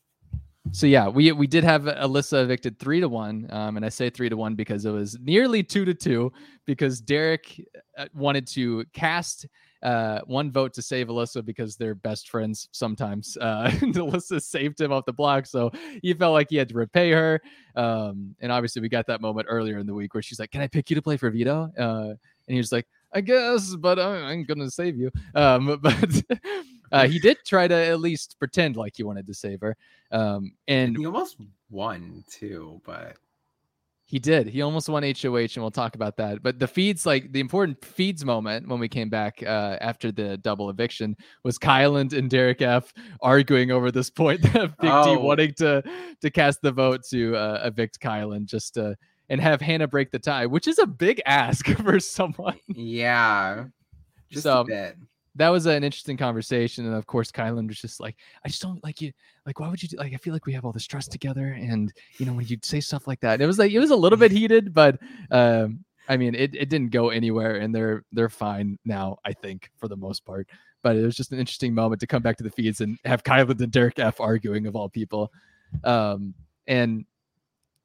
So yeah, we we did have Alyssa evicted three to one, um, and I say three to one because it was nearly two to two because Derek uh, wanted to cast uh, one vote to save Alyssa because they're best friends sometimes. Uh, Alyssa saved him off the block, so he felt like he had to repay her. Um, and obviously, we got that moment earlier in the week where she's like, "Can I pick you to play for veto?" Uh, and he was like, "I guess, but I- I'm gonna save you." Um, but uh, he did try to at least pretend like he wanted to save her. Um, and he almost won too, but he did. He almost won HOH, and we'll talk about that. But the feeds, like the important feeds moment when we came back uh, after the double eviction, was Kyland and Derek F arguing over this point that Big D Oh. wanting to to cast the vote to uh, evict Kyland just to and have Hannah break the tie, which is a big ask for someone. yeah, just So, a bit. That was an interesting conversation. And of course, Kyland was just like, I just don't like you. Like, why would you do like I feel like we have all this trust together. And you know, when you say stuff like that, it was like it was a little bit heated, but um, I mean it, it didn't go anywhere and they're they're fine now, I think, for the most part. But it was just an interesting moment to come back to the feeds and have Kyland and Derek F arguing of all people. Um, and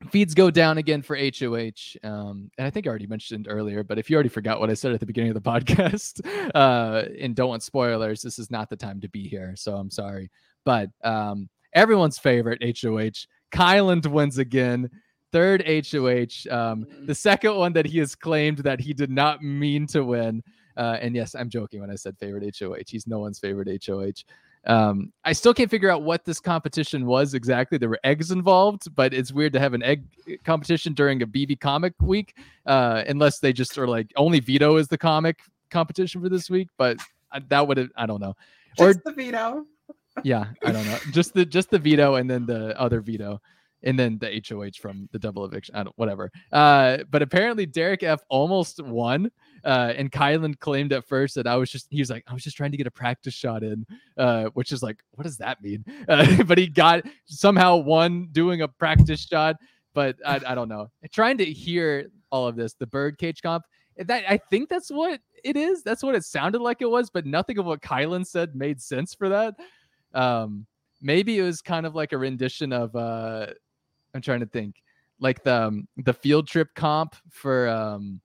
feeds go down again for HOH. Um, and I think I already mentioned earlier, but if you already forgot what I said at the beginning of the podcast uh, and don't want spoilers, this is not the time to be here. So I'm sorry. But um, everyone's favorite HOH, Kyland wins again. Third HOH, um, the second one that he has claimed that he did not mean to win. Uh, and yes, I'm joking when I said favorite HOH. He's no one's favorite HOH. Um, I still can't figure out what this competition was exactly. There were eggs involved, but it's weird to have an egg competition during a BB comic week, uh, unless they just are like only veto is the comic competition for this week. But I- that would have I don't know. Or Just the veto. yeah, I don't know. Just the just the veto and then the other veto. And then the HOH from the double eviction. I don't whatever. Uh, but apparently Derek F almost won. Uh, and Kyland claimed at first that I was just he was like, I was just trying to get a practice shot in, uh, which is like, what does that mean? Uh, but he got somehow one doing a practice shot. But I, I don't know. Trying to hear all of this, the birdcage comp. That I think that's what it is. That's what it sounded like it was, but nothing of what Kyland said made sense for that. Um, maybe it was kind of like a rendition of uh I'm trying to think, like the um, the field trip comp for um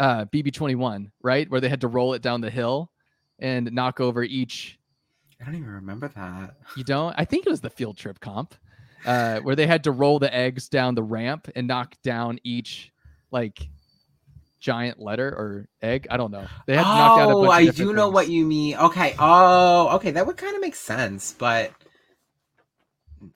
uh BB21, right? Where they had to roll it down the hill and knock over each I don't even remember that. you don't? I think it was the field trip comp, uh, where they had to roll the eggs down the ramp and knock down each like giant letter or egg. I don't know. They had to knock down a oh, bunch of I do know what you mean. Okay. Oh, okay. That would kind of make sense, but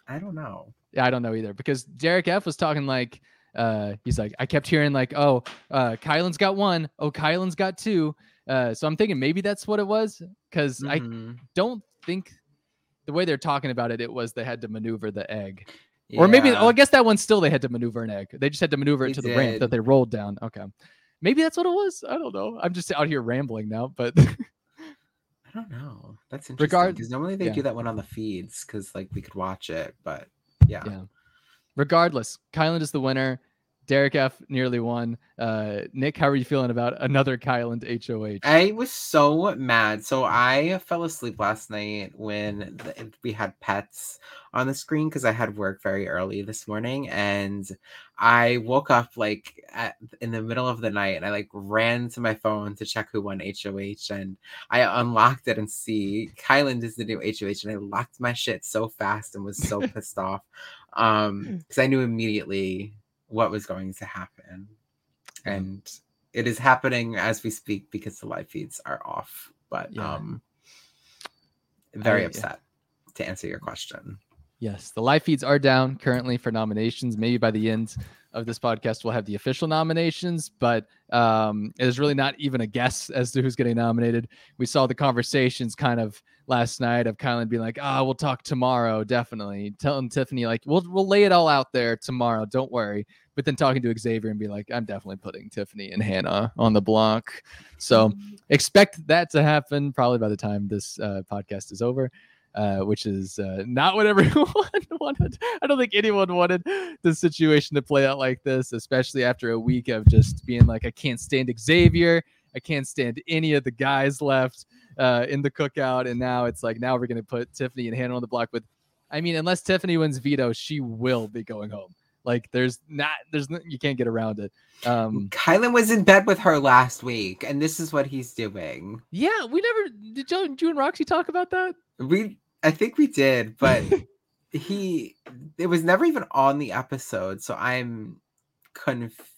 I don't know. Yeah, I don't know either because Derek F was talking like uh, he's like, I kept hearing like, oh, uh, Kyland's got one. Oh, Kyland's got two. Uh, so I'm thinking maybe that's what it was because I Mhm. don't think the way they're talking about it, it was they had to maneuver the egg. Or maybe, oh, I guess that one still they had to maneuver an egg. They just had to maneuver it They to the ramp that they rolled down. Okay. Maybe that's what it was. I don't know. I'm just out here rambling now, but I don't know. That's interesting Regard- because normally they yeah. do that one on the feeds because like we could watch it, but yeah. Yeah. Regardless, Kyland is the winner. Derek F nearly won. Uh, Nick, how are you feeling about another Kyland HOH? I was so mad. So I fell asleep last night when the, we had pets on the screen because I had work very early this morning, and I woke up like at, in the middle of the night, and I like ran to my phone to check who won HOH, and I unlocked it and see Kyland is the new HOH, and I locked my shit so fast and was so pissed off, um, because I knew immediately what was going to happen, Yeah. and it is happening as we speak because the live feeds are off. But Yeah. um very I- yeah. upset to answer your question. Yes, the live feeds are down currently for nominations. Maybe by the end of this podcast, we'll have the official nominations, but um, it is really not even a guess as to who's getting nominated. We saw the conversations kind of last night of Kyland being like, "Ah, we'll talk tomorrow, definitely." Telling Tiffany like, "We'll we'll lay it all out there tomorrow, don't worry." But then talking to Xavier and be like, "I'm definitely putting Tiffany and Hannah on the block." So expect that to happen probably by the time this uh, podcast is over uh, which is uh, not what everyone wanted. I don't think anyone wanted the situation to play out like this, especially after a week of just being like, I can't stand Xavier. I can't stand any of the guys left uh, in the cookout. And now it's like, now we're going to put Tiffany and Hannah on the block with, I mean, unless Tiffany wins veto, she will be going home. Like there's not, there's no, you can't get around it. Um, Kyland was in bed with her last week, and this is what he's doing. yeah, we never, did you, did you and Roxy talk about that? We I think we did, but he it was never even on the episode, so I'm confused.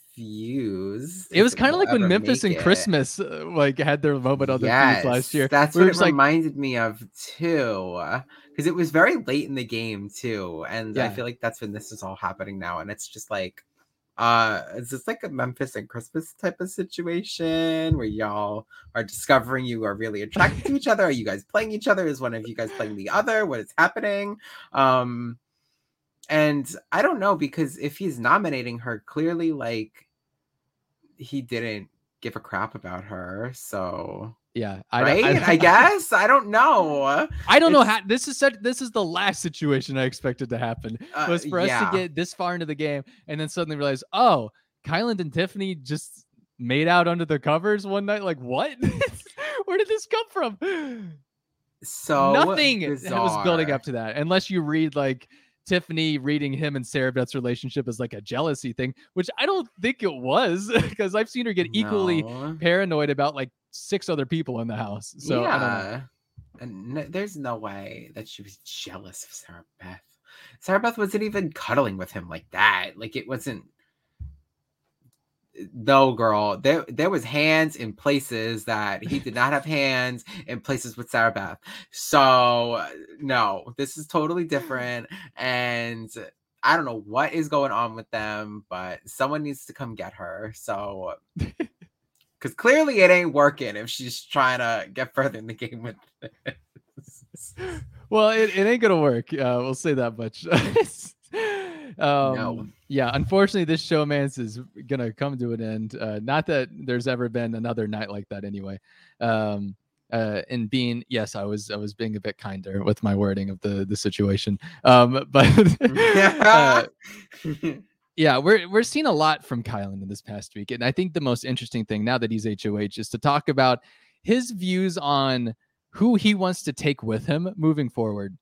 It was kind of like when Memphis and it. Christmas uh, like had their moment on the yes, last year. That's We what it like, reminded me of too. Because it was very late in the game too. And I feel like that's when this is all happening now. And it's just like uh is this like a Memphis and Christmas type of situation where y'all are discovering you are really attracted to each other? Are you guys playing each other? Is one of you guys playing the other? What is happening? Um and I don't know because if he's nominating her, clearly like he didn't give a crap about her. So yeah, I, right? don't- I, guess. I don't know. I don't know how this is such this is the last situation I expected to happen Uh, was for us yeah. to get this far into the game and then suddenly realize, oh, Kyland and Tiffany just made out under the covers one night. Like what? Where did this come from? so Nothing was building up to that, unless you read like Tiffany reading him and Sarah Beth's relationship as like a jealousy thing, which I don't think it was because I've seen her get equally No. paranoid about like six other people in the house. So I don't know. yeah. And n- there's no way that she was jealous of Sarah Beth. Sarah Beth wasn't even cuddling with him like that. Like it wasn't. No, girl. There, there was hands in places that he did not have hands in places with Sarah Beth. So no, this is totally different. And I don't know what is going on with them, but someone needs to come get her. So because clearly it ain't working if she's trying to get further in the game with this. Well, it, it ain't gonna work. Uh, we'll say that much. um, No. Yeah, unfortunately, this showmance is gonna come to an end. Uh, not that there's ever been another night like that, anyway. Um, uh, and being yes, I was I was being a bit kinder with my wording of the the situation. Um, but uh, yeah, we're we're seeing a lot from Kyland in this past week, and I think the most interesting thing now that he's HOH is to talk about his views on who he wants to take with him moving forward.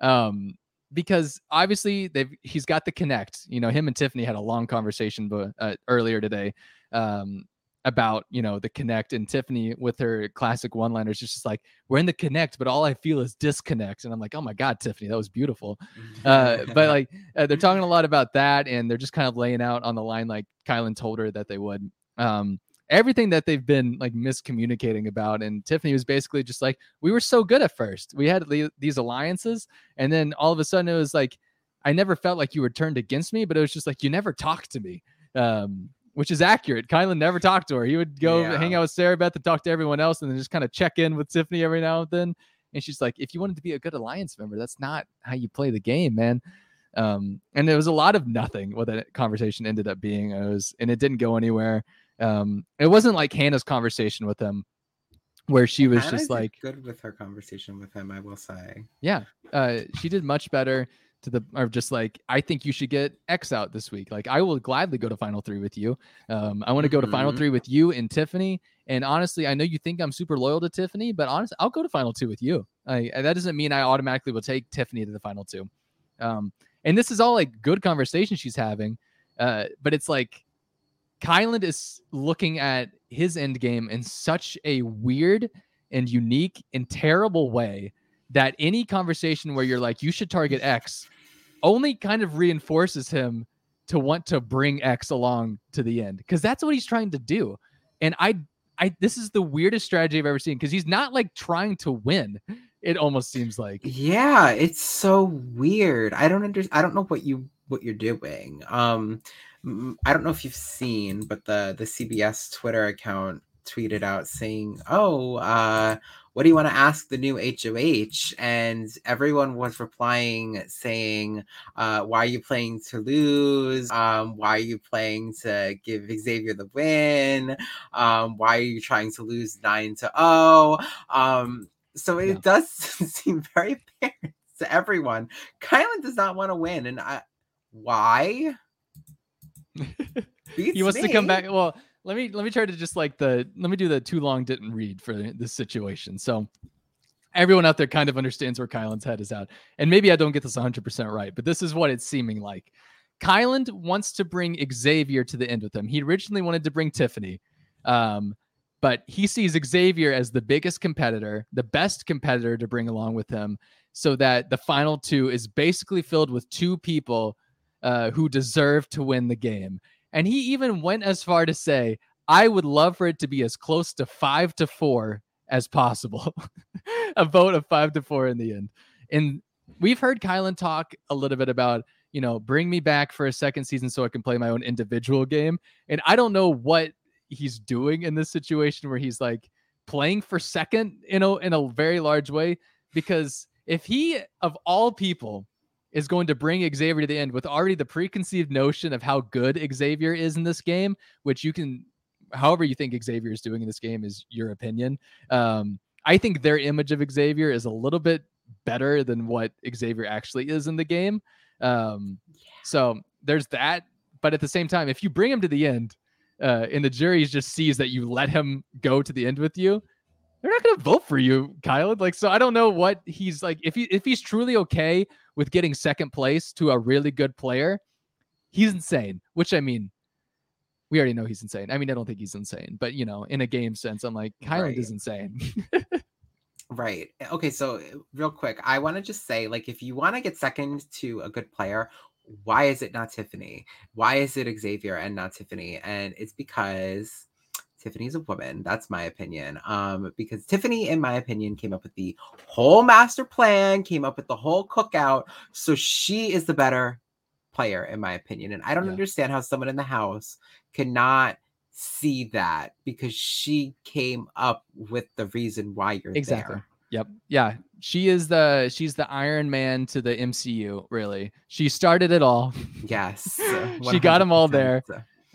Um, because obviously they've he's got the connect. You know, him and Tiffany had a long conversation but, uh, earlier today um, about you know the connect, and Tiffany with her classic one-liners, just, just like we're in the connect, but all I feel is disconnect, and I'm like, oh my god, Tiffany, that was beautiful uh, but like uh, they're talking a lot about that and they're just kind of laying out on the line like Kyland told her that they would um everything that they've been like miscommunicating about and Tiffany was basically just like we were so good at first we had le- these alliances and then all of a sudden it was like I never felt like you were turned against me, but it was just like you never talked to me. Um, which is accurate. Kyland never talked to her. He would go Yeah. hang out with Sarah Beth and talk to everyone else and then just kind of check in with Tiffany every now and then. And she's like, if you wanted to be a good alliance member, that's not how you play the game, man. Um, and there was a lot of nothing what that conversation ended up being. It was and it didn't go anywhere. Um, it wasn't like Hannah's conversation with him where she was Hannah just like good with her conversation with him, I will say. yeah, uh, she did much better to the or just like I think you should get X out this week. Like I will gladly go to final three with you. Um, I want to go to final Mhm. three with you and Tiffany. And honestly, I know you think I'm super loyal to Tiffany, but honestly, I'll go to final two with you. I, that doesn't mean I automatically will take Tiffany to the final two. Um, and this is all like good conversation she's having, uh, but it's like Kyland is looking at his end game in such a weird and unique and terrible way that any conversation where you're like, you should target X only kind of reinforces him to want to bring X along to the end because that's what he's trying to do. And I, I, this is the weirdest strategy I've ever seen because he's not like trying to win. It almost seems like, Yeah, it's so weird. I don't understand. I don't know what you what you're doing. Um I don't know if you've seen, but the the CBS Twitter account tweeted out saying, "Oh, uh what do you want to ask the new HOH?" And everyone was replying saying, uh, why are you playing to lose? Um, why are you playing to give Xavier the win? Um, why are you trying to lose nine to oh? Um, so it Yeah. does seem very apparent to everyone. Kyland does not want to win, and I why? he wants to come back. Well, let me let me try to just like the let me do the too long didn't read for this situation. So everyone out there kind of understands where Kyland's head is at. And maybe I don't get this 100% right, but this is what it's seeming like. Kyland wants to bring Xavier to the end with him. He originally wanted to bring Tiffany. Um, but he sees Xavier as the biggest competitor, the best competitor to bring along with him, so that the final two is basically filled with two people uh, who deserve to win the game. And he even went as far to say, I would love for it to be as close to five to four as possible. a vote of five to four in the end. And we've heard Kyland talk a little bit about, you know, bring me back for a second season so I can play my own individual game. And I don't know what he's doing in this situation where he's like playing for second you know, in a very large way. Because if he of all people is going to bring Xavier to the end with already the preconceived notion of how good Xavier is in this game, which you can however you think Xavier is doing in this game is your opinion. Um, I think their image of Xavier is a little bit better than what Xavier actually is in the game. Um, so there's that. But at the same time, if you bring him to the end, uh, and the jury just sees that you let him go to the end with you, they're not going to vote for you, Kyle. Like, so I don't know what he's like. If he if he's truly okay with getting second place to a really good player, he's insane. Which I mean, we already know he's insane. I mean, I don't think he's insane, but you know, in a game sense, I'm like, Kyland is insane. Right. Okay. So, uh, real quick, I want to just say, like, if you want to get second to a good player, why is it not Tiffany? Why is it Xavier and not Tiffany? And it's because Tiffany's a woman. That's my opinion. Um, because Tiffany, in my opinion, came up with the whole master plan, came up with the whole cookout. So she is the better player, in my opinion. And I don't Yeah. understand how someone in the house cannot see that because she came up with the reason why you're Exactly. there. Yep. Yeah. She is the she's the Iron Man to the MCU, really. She started it all. Yes. She got them all there.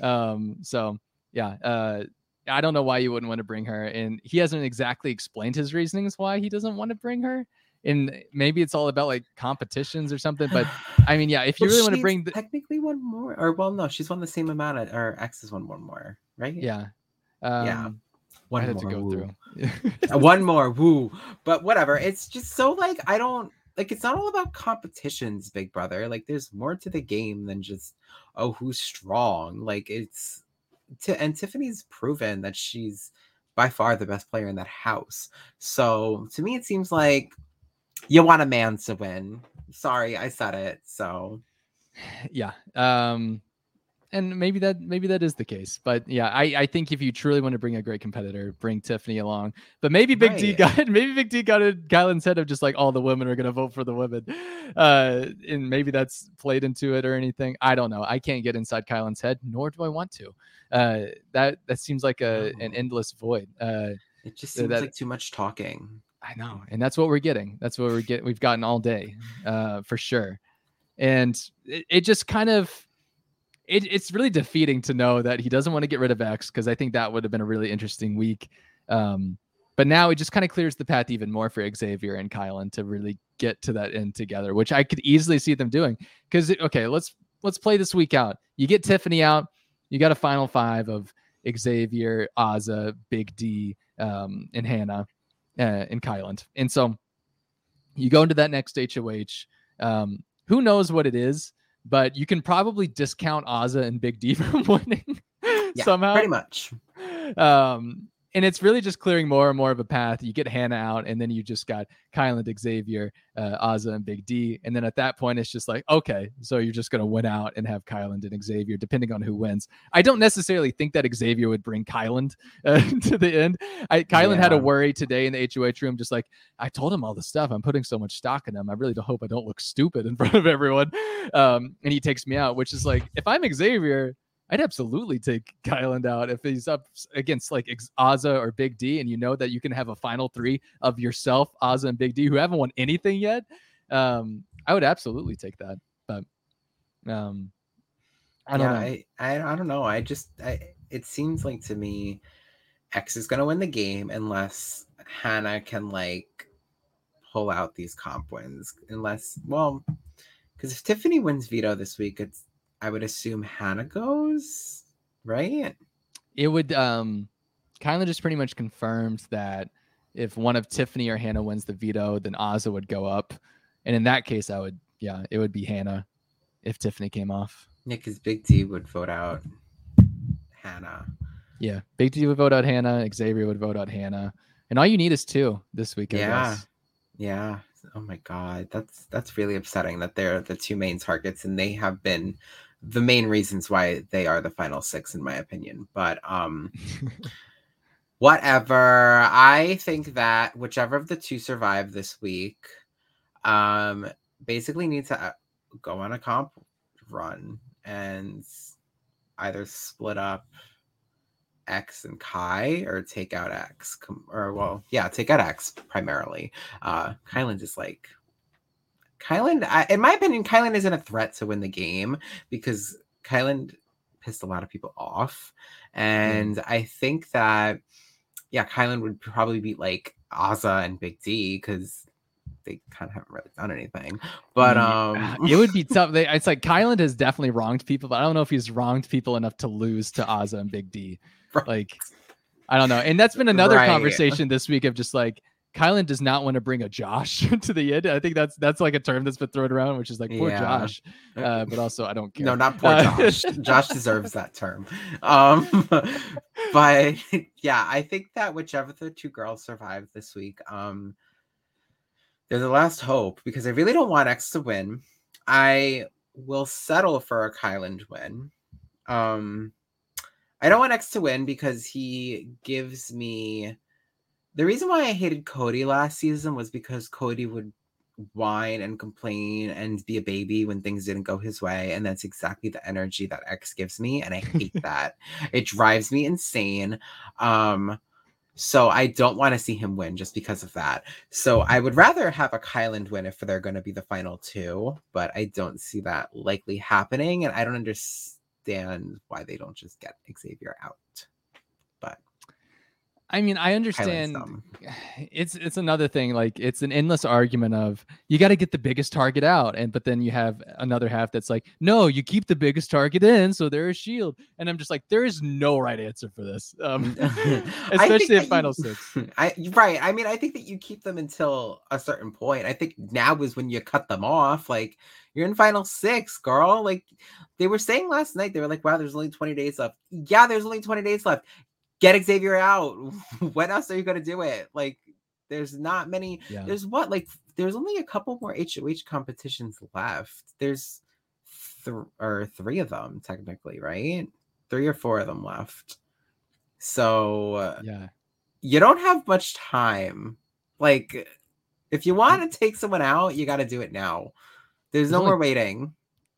Um, so yeah, uh I don't know why you wouldn't want to bring her. And he hasn't exactly explained his reasonings why he doesn't want to bring her. And maybe it's all about like competitions or something. But I mean, yeah, if you Well, really want to bring the technically one more, or well, no, she's won the same amount of, or X is one one more, right? yeah. Um, Yeah. I one had more. to go woo. through. Uh, one more, woo. But whatever. It's just so like I don't like. It's not all about competitions, Big Brother. Like, there's more to the game than just oh, who's strong. Like, it's and Tiffany's proven that she's by far the best player in that house. So to me, it seems like you want a man to win. Sorry, I said it. So yeah. Um and maybe that maybe that is the case. But yeah, I I think if you truly want to bring a great competitor, bring Tiffany along. But maybe Big D Right. got maybe Big D got in Kyland's head of just like all the women are gonna vote for the women, uh, and maybe that's played into it or anything. I don't know. I can't get inside Kyland's head, nor do I want to. Uh, that that seems like a an endless void. Uh, It just seems that- like too much talking. I know, and that's what we're getting. That's what we're get. We've gotten all day, uh, for sure. And it, it just kind of, it, it's really defeating to know that he doesn't want to get rid of X because I think that would have been a really interesting week. Um, but now it just kind of clears the path even more for Xavier and Kyland to really get to that end together, which I could easily see them doing. Because okay, let's let's play this week out. You get Tiffany out, you got a final five of Xavier, Azah, Big D, um, and Hannah uh, in Kyland. And so you go into that next HOH. Um, who knows what it is, but you can probably discount Azah and Big D from winning Yeah, somehow. Pretty much. Um, and it's really just clearing more and more of a path. You get Hannah out, and then you just got Kyland, Xavier, uh, and Big D. And then at that point, it's just like, okay, so you're just going to win out and have Kyland and Xavier, depending on who wins. I don't necessarily think that Xavier would bring Kyland uh, to the end. I, Kyland had a worry today in the HOH room, just like, I told him all the stuff. I'm putting so much stock in him. I really don't hope I don't look stupid in front of everyone. Um, and he takes me out, which is like, if I'm Xavier, I'd absolutely take Kyland out if he's up against like Azah or Big D, and you know that you can have a final three of yourself, Azah and Big D, who haven't won anything yet. Um, I would absolutely take that, but um, I don't yeah, know. I, I I don't know. I just I it seems like to me X is gonna win the game unless Hannah can like pull out these comp wins. Unless well, because if Tiffany wins veto this week, it's I would assume Hannah goes, right? it would um kind of just pretty much confirms that if one of Tiffany or Hannah wins the veto, then Azah would go up. And in that case, I would yeah, it would be Hannah if Tiffany came off. Yeah, because Big D would vote out Hannah. Yeah. Big D would vote out Hannah, Xavier would vote out Hannah. And all you need is two this week, I Yeah. guess. Yeah. Oh my god, that's that's really upsetting that they're the two main targets and they have been the main reasons why they are the final six in my opinion. But um whatever. I think that whichever of the two survive this week um basically need to uh, go on a comp run and either split up X and Kai or take out X or well yeah take out X primarily uh Kyland is like Kyland I, in my opinion Kyland isn't a threat to win the game because Kyland pissed a lot of people off and I think that yeah Kyland would probably beat like Azah and Big D because they kind of haven't really done anything but um it would be tough. They, it's like Kyland has definitely wronged people, but I don't know if he's wronged people enough to lose to Azah and Big D. Right. Like, I don't know. And that's been another Right. conversation this week of just like Kyland does not want to bring a Josh to the end. I think that's that's like a term that's been thrown around, which is like poor Yeah. Josh. Uh, but also, I don't care. No, not poor Uh, Josh. Josh deserves that term. Um, but yeah, I think that whichever the two girls survive this week, um, they're the last hope because I really don't want X to win. I will settle for a Kyland win. Um, I don't want X to win because he gives me the reason why I hated Cody last season was because Cody would whine and complain and be a baby when things didn't go his way. And that's exactly the energy that X gives me. And I hate that. It drives me insane. Um, so I don't want to see him win just because of that. So I would rather have a Kyland win if they're going to be the final two, but I don't see that likely happening. And I don't understand why they don't just get Xavier out. I mean, I understand. It's it's another thing. Like it's an endless argument of you got to get the biggest target out, and but then you have another half that's like, no, you keep the biggest target in, so they're a shield. And I'm just like, there is no right answer for this, um, especially in final you- six. I right. I mean, I think that you keep them until a certain point. I think now is when you cut them off. Like you're in final six, girl. Like they were saying last night, they were like, "Wow, there's only 20 days left." Yeah, there's only 20 days left. Get Xavier out. when else are you gonna do it? Like, there's not many. Yeah. There's what like there's only a couple more HOH competitions left. There's th- or three of them technically, right? Three or four of them left. So uh, Yeah. you don't have much time. Like, if you want to take someone out, you got to do it now. There's There's no only- more waiting.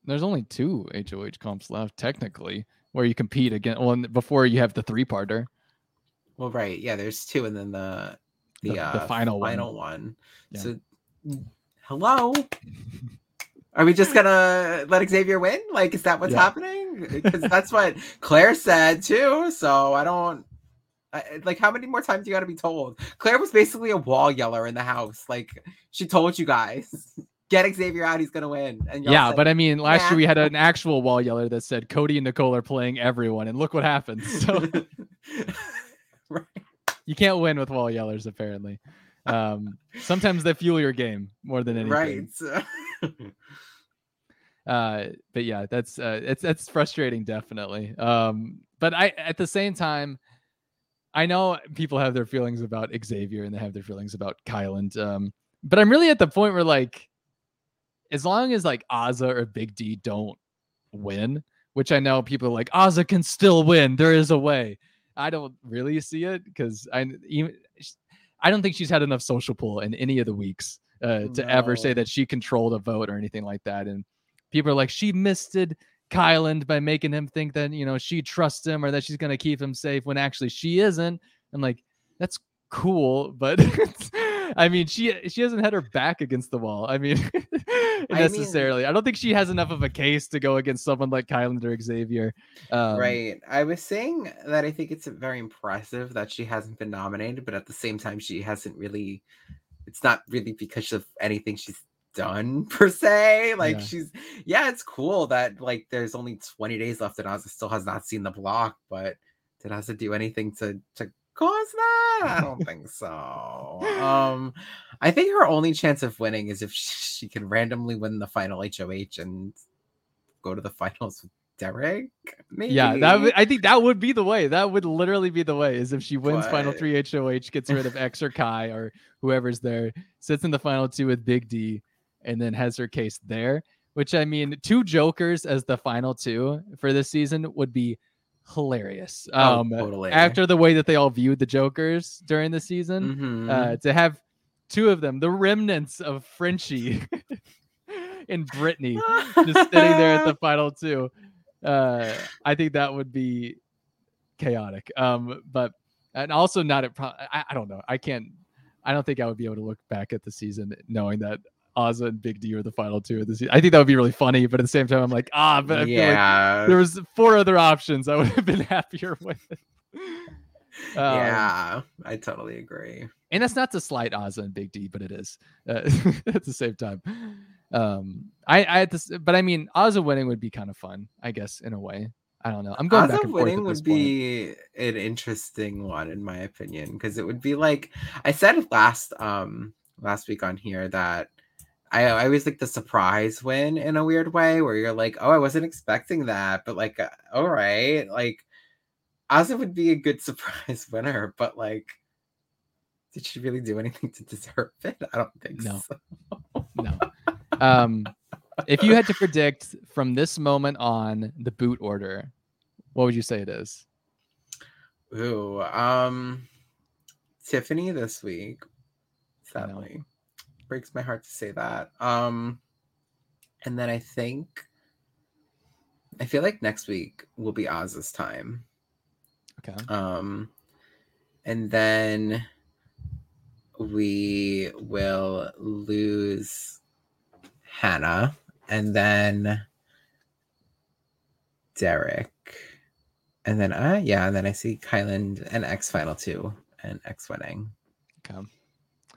There's only two HOH comps left, technically, where you compete again. Well, before you have the three parter. Well, right, yeah. There's two, and then the the, The- the uh, final one. final one. Yeah. So, hello. Are we just gonna let Xavier win? Like, is that what's Yeah. happening? Because that's what Claire said too. So I don't I, like how many more times you got to be told. Claire was basically a wall yeller in the house. Like she told you guys, get Xavier out. He's gonna win. And yeah, said, but I mean, last "Nah." year we had an actual wall yeller that said Cody and Nicole are playing everyone, and look what happened. So Right. you can't win with wall yellers, apparently. Um, sometimes they fuel your game more than anything. right. uh but yeah that's uh it's that's frustrating definitely um but i at the same time i know people have their feelings about xavier and they have their feelings about kyland um but i'm really at the point where like as long as like Azah or big d don't win which i know people are like Azah can still win there is a way i don't really see it because i even i don't think she's had enough social pull in any of the weeks uh, to ever say that she controlled a vote or anything like that and people are like she misted Kyland by making him think that you know she trusts him or that she's gonna keep him safe when actually she isn't. I'm like, that's cool, but I mean, she she hasn't had her back against the wall. I mean, necessarily. I don't think she has enough of a case to go against someone like Kyland or Xavier. Um, right. I was saying that I think it's very impressive that she hasn't been nominated, but at the same time, she hasn't really. It's not really because of anything she's done per se. Like Yeah. she's, yeah, it's cool that like there's only 20 days left and Ozzy still has not seen the block, but did Ozzy do anything to to cause that? I don't think so. Um, I think her only chance of winning is if she can randomly win the final HOH and go to the finals with Derek. Maybe. Yeah, that would- I think that would be the way. That would literally be the way. Is if she wins final three HOH, gets rid of X or Kai or whoever's there, sits in the final two with Big D, and then has her case there. Which I mean, two Jokers as the final two for this season would be hilarious. Oh, Um, totally. after the way that they all viewed the Jokers during the season, Mhm. uh, to have two of them, the remnants of Frenchie and Brittany, just sitting there at the final two. Uh, I think that would be chaotic. Um, but and also not at. Pro- I, I don't know. I can't. I don't think I would be able to look back at the season knowing that Azah and Big D are the final two of the season. I think that would be really funny, but at the same time, I'm like, ah, but I feel like there was four other options I would have been happier with. Um, yeah, I totally agree. and that's not to slight Azah and Big D, but it is uh, at the same time. Um, I, I had this, but I mean, Azah winning would be kind of fun, I guess, in a way. I don't know. I'm going back Ozzy and winning this would point. be an interesting one, in my opinion, because it would be like I said last um last week on here that I, always like the surprise win in a weird way, where you're like, oh, I wasn't expecting that, but like, uh, all right, like Ozzy would be a good surprise winner, but like. Did she really do anything to deserve it? I don't think No. so. No. Um, if you had to predict from this moment on the boot order, what would you say it is? Ooh, um, Tiffany this week. Sadly, breaks my heart to say that. Um, and then I think I feel like next week will be Oz's time. Okay. Um, and then we will lose Hannah, and then Derek, and then uh yeah, and then I see Kyland and X final two and X winning. Okay.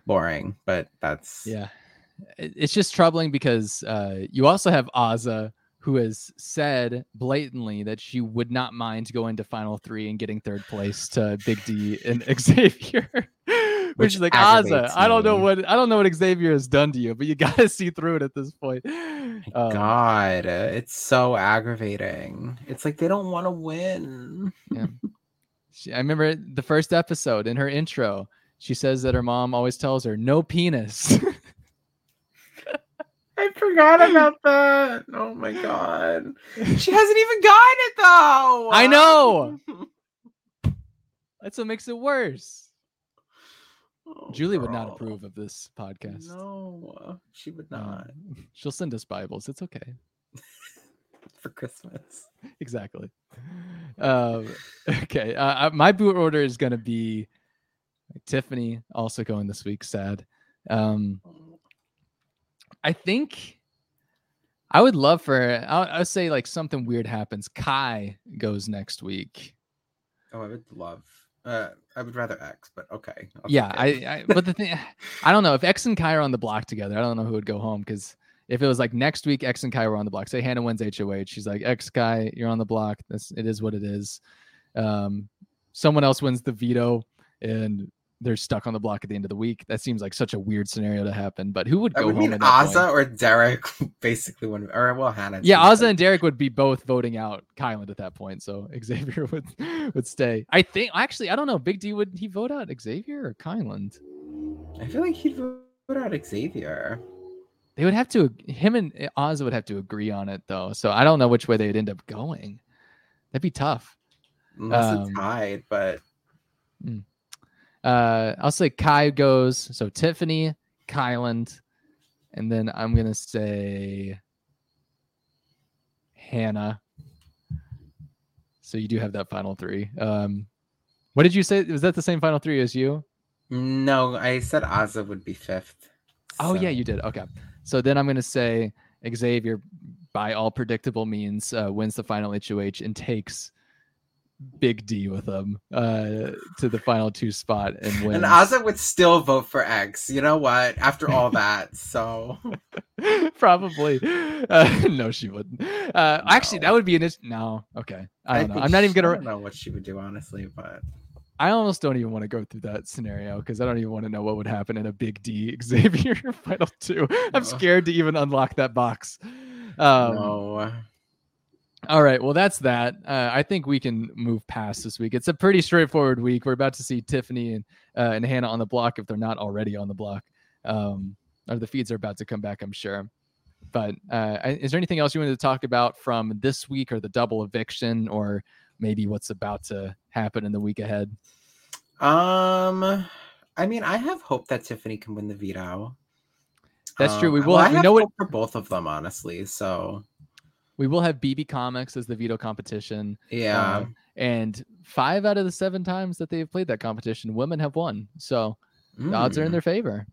Boring, but that's Yeah. It's just troubling because uh, you also have Azah, who has said blatantly that she would not mind going to final three and getting third place to Big D and Xavier. Which, Which is like aggravates I don't know what I don't know what Xavier has done to you, but you gotta see through it at this point. Um, God, it's so aggravating. It's like they don't want to win. she, I remember the first episode in her intro. She says that her mom always tells her no penis. I forgot about that. Oh my god. She hasn't even gotten it though. I know. That's what makes it worse. Oh, Julie would not approve of this podcast. No, she would Um, not. she'll send us Bibles. It's okay. For Christmas. exactly. Um, okay, uh, uh, my boot order is gonna be Tiffany also going this week. Sad. Um, I think I would love for I'll, I'll say like something weird happens. Kai goes next week. Oh, I would love. Uh, I would rather X, but okay. I'll yeah. I, I but the thing I don't know if X and Kai are on the block together. I don't know who would go home because if it was like next week X and Kai were on the block. Say Hannah wins HOH, she's like X Kai, you're on the block. That's it is what it is. Um, someone else wins the veto and they're stuck on the block at the end of the week. That seems like such a weird scenario to happen. But who would go home? mean at that Azah point? or Derek basically one or well Hannah. Yeah, Azah and Derek would be both voting out Kyland at that point, so Xavier would would stay. I think actually, I don't know. Big D would he vote out Xavier or Kyland? I feel like he'd vote out Xavier. They would have to him and Azah would have to agree on it though. So I don't know which way they'd end up going. That'd be tough. Unless Um, it's tied, but Uh, I'll say Kai goes. So Tiffany, Kyland, and then I'm gonna say Hannah. So you do have that final three. Um, what did you say? Was that the same final three as you? no, I said Azah would be fifth. Oh yeah, you did. Okay. So then I'm gonna say Xavier, by all predictable means, uh, wins the final HOH and takes Big D with them uh, to the final two spot and win. And Azah would still vote for X. You know what? After all that, so Probably. Uh, no, she wouldn't. Uh, Actually, that would be an int- no. Okay, I don't know. think I'm not even gonna. know what she would do honestly, but I almost don't even want to go through that scenario because I don't even want to know what would happen in a Big D Xavier final two. I'm No. scared to even unlock that box. Um, no. All right. Well, that's that. Uh, I think we can move past this week. It's a pretty straightforward week. We're about to see Tiffany and uh, and Hannah on the block if they're not already on the block. Um, or the feeds are about to come back, I'm sure. But uh, is there anything else you wanted to talk about from this week or the double eviction or maybe what's about to happen in the week ahead? Um, I mean, I have hope that Tiffany can win the veto. That's true. Um, We will- well, I we have know what- hope for both of them, honestly. So We will have BB Comics as the veto competition. yeah, um, and five out of the seven times that they've played that competition, women have won. So the odds are in Mm. their favor.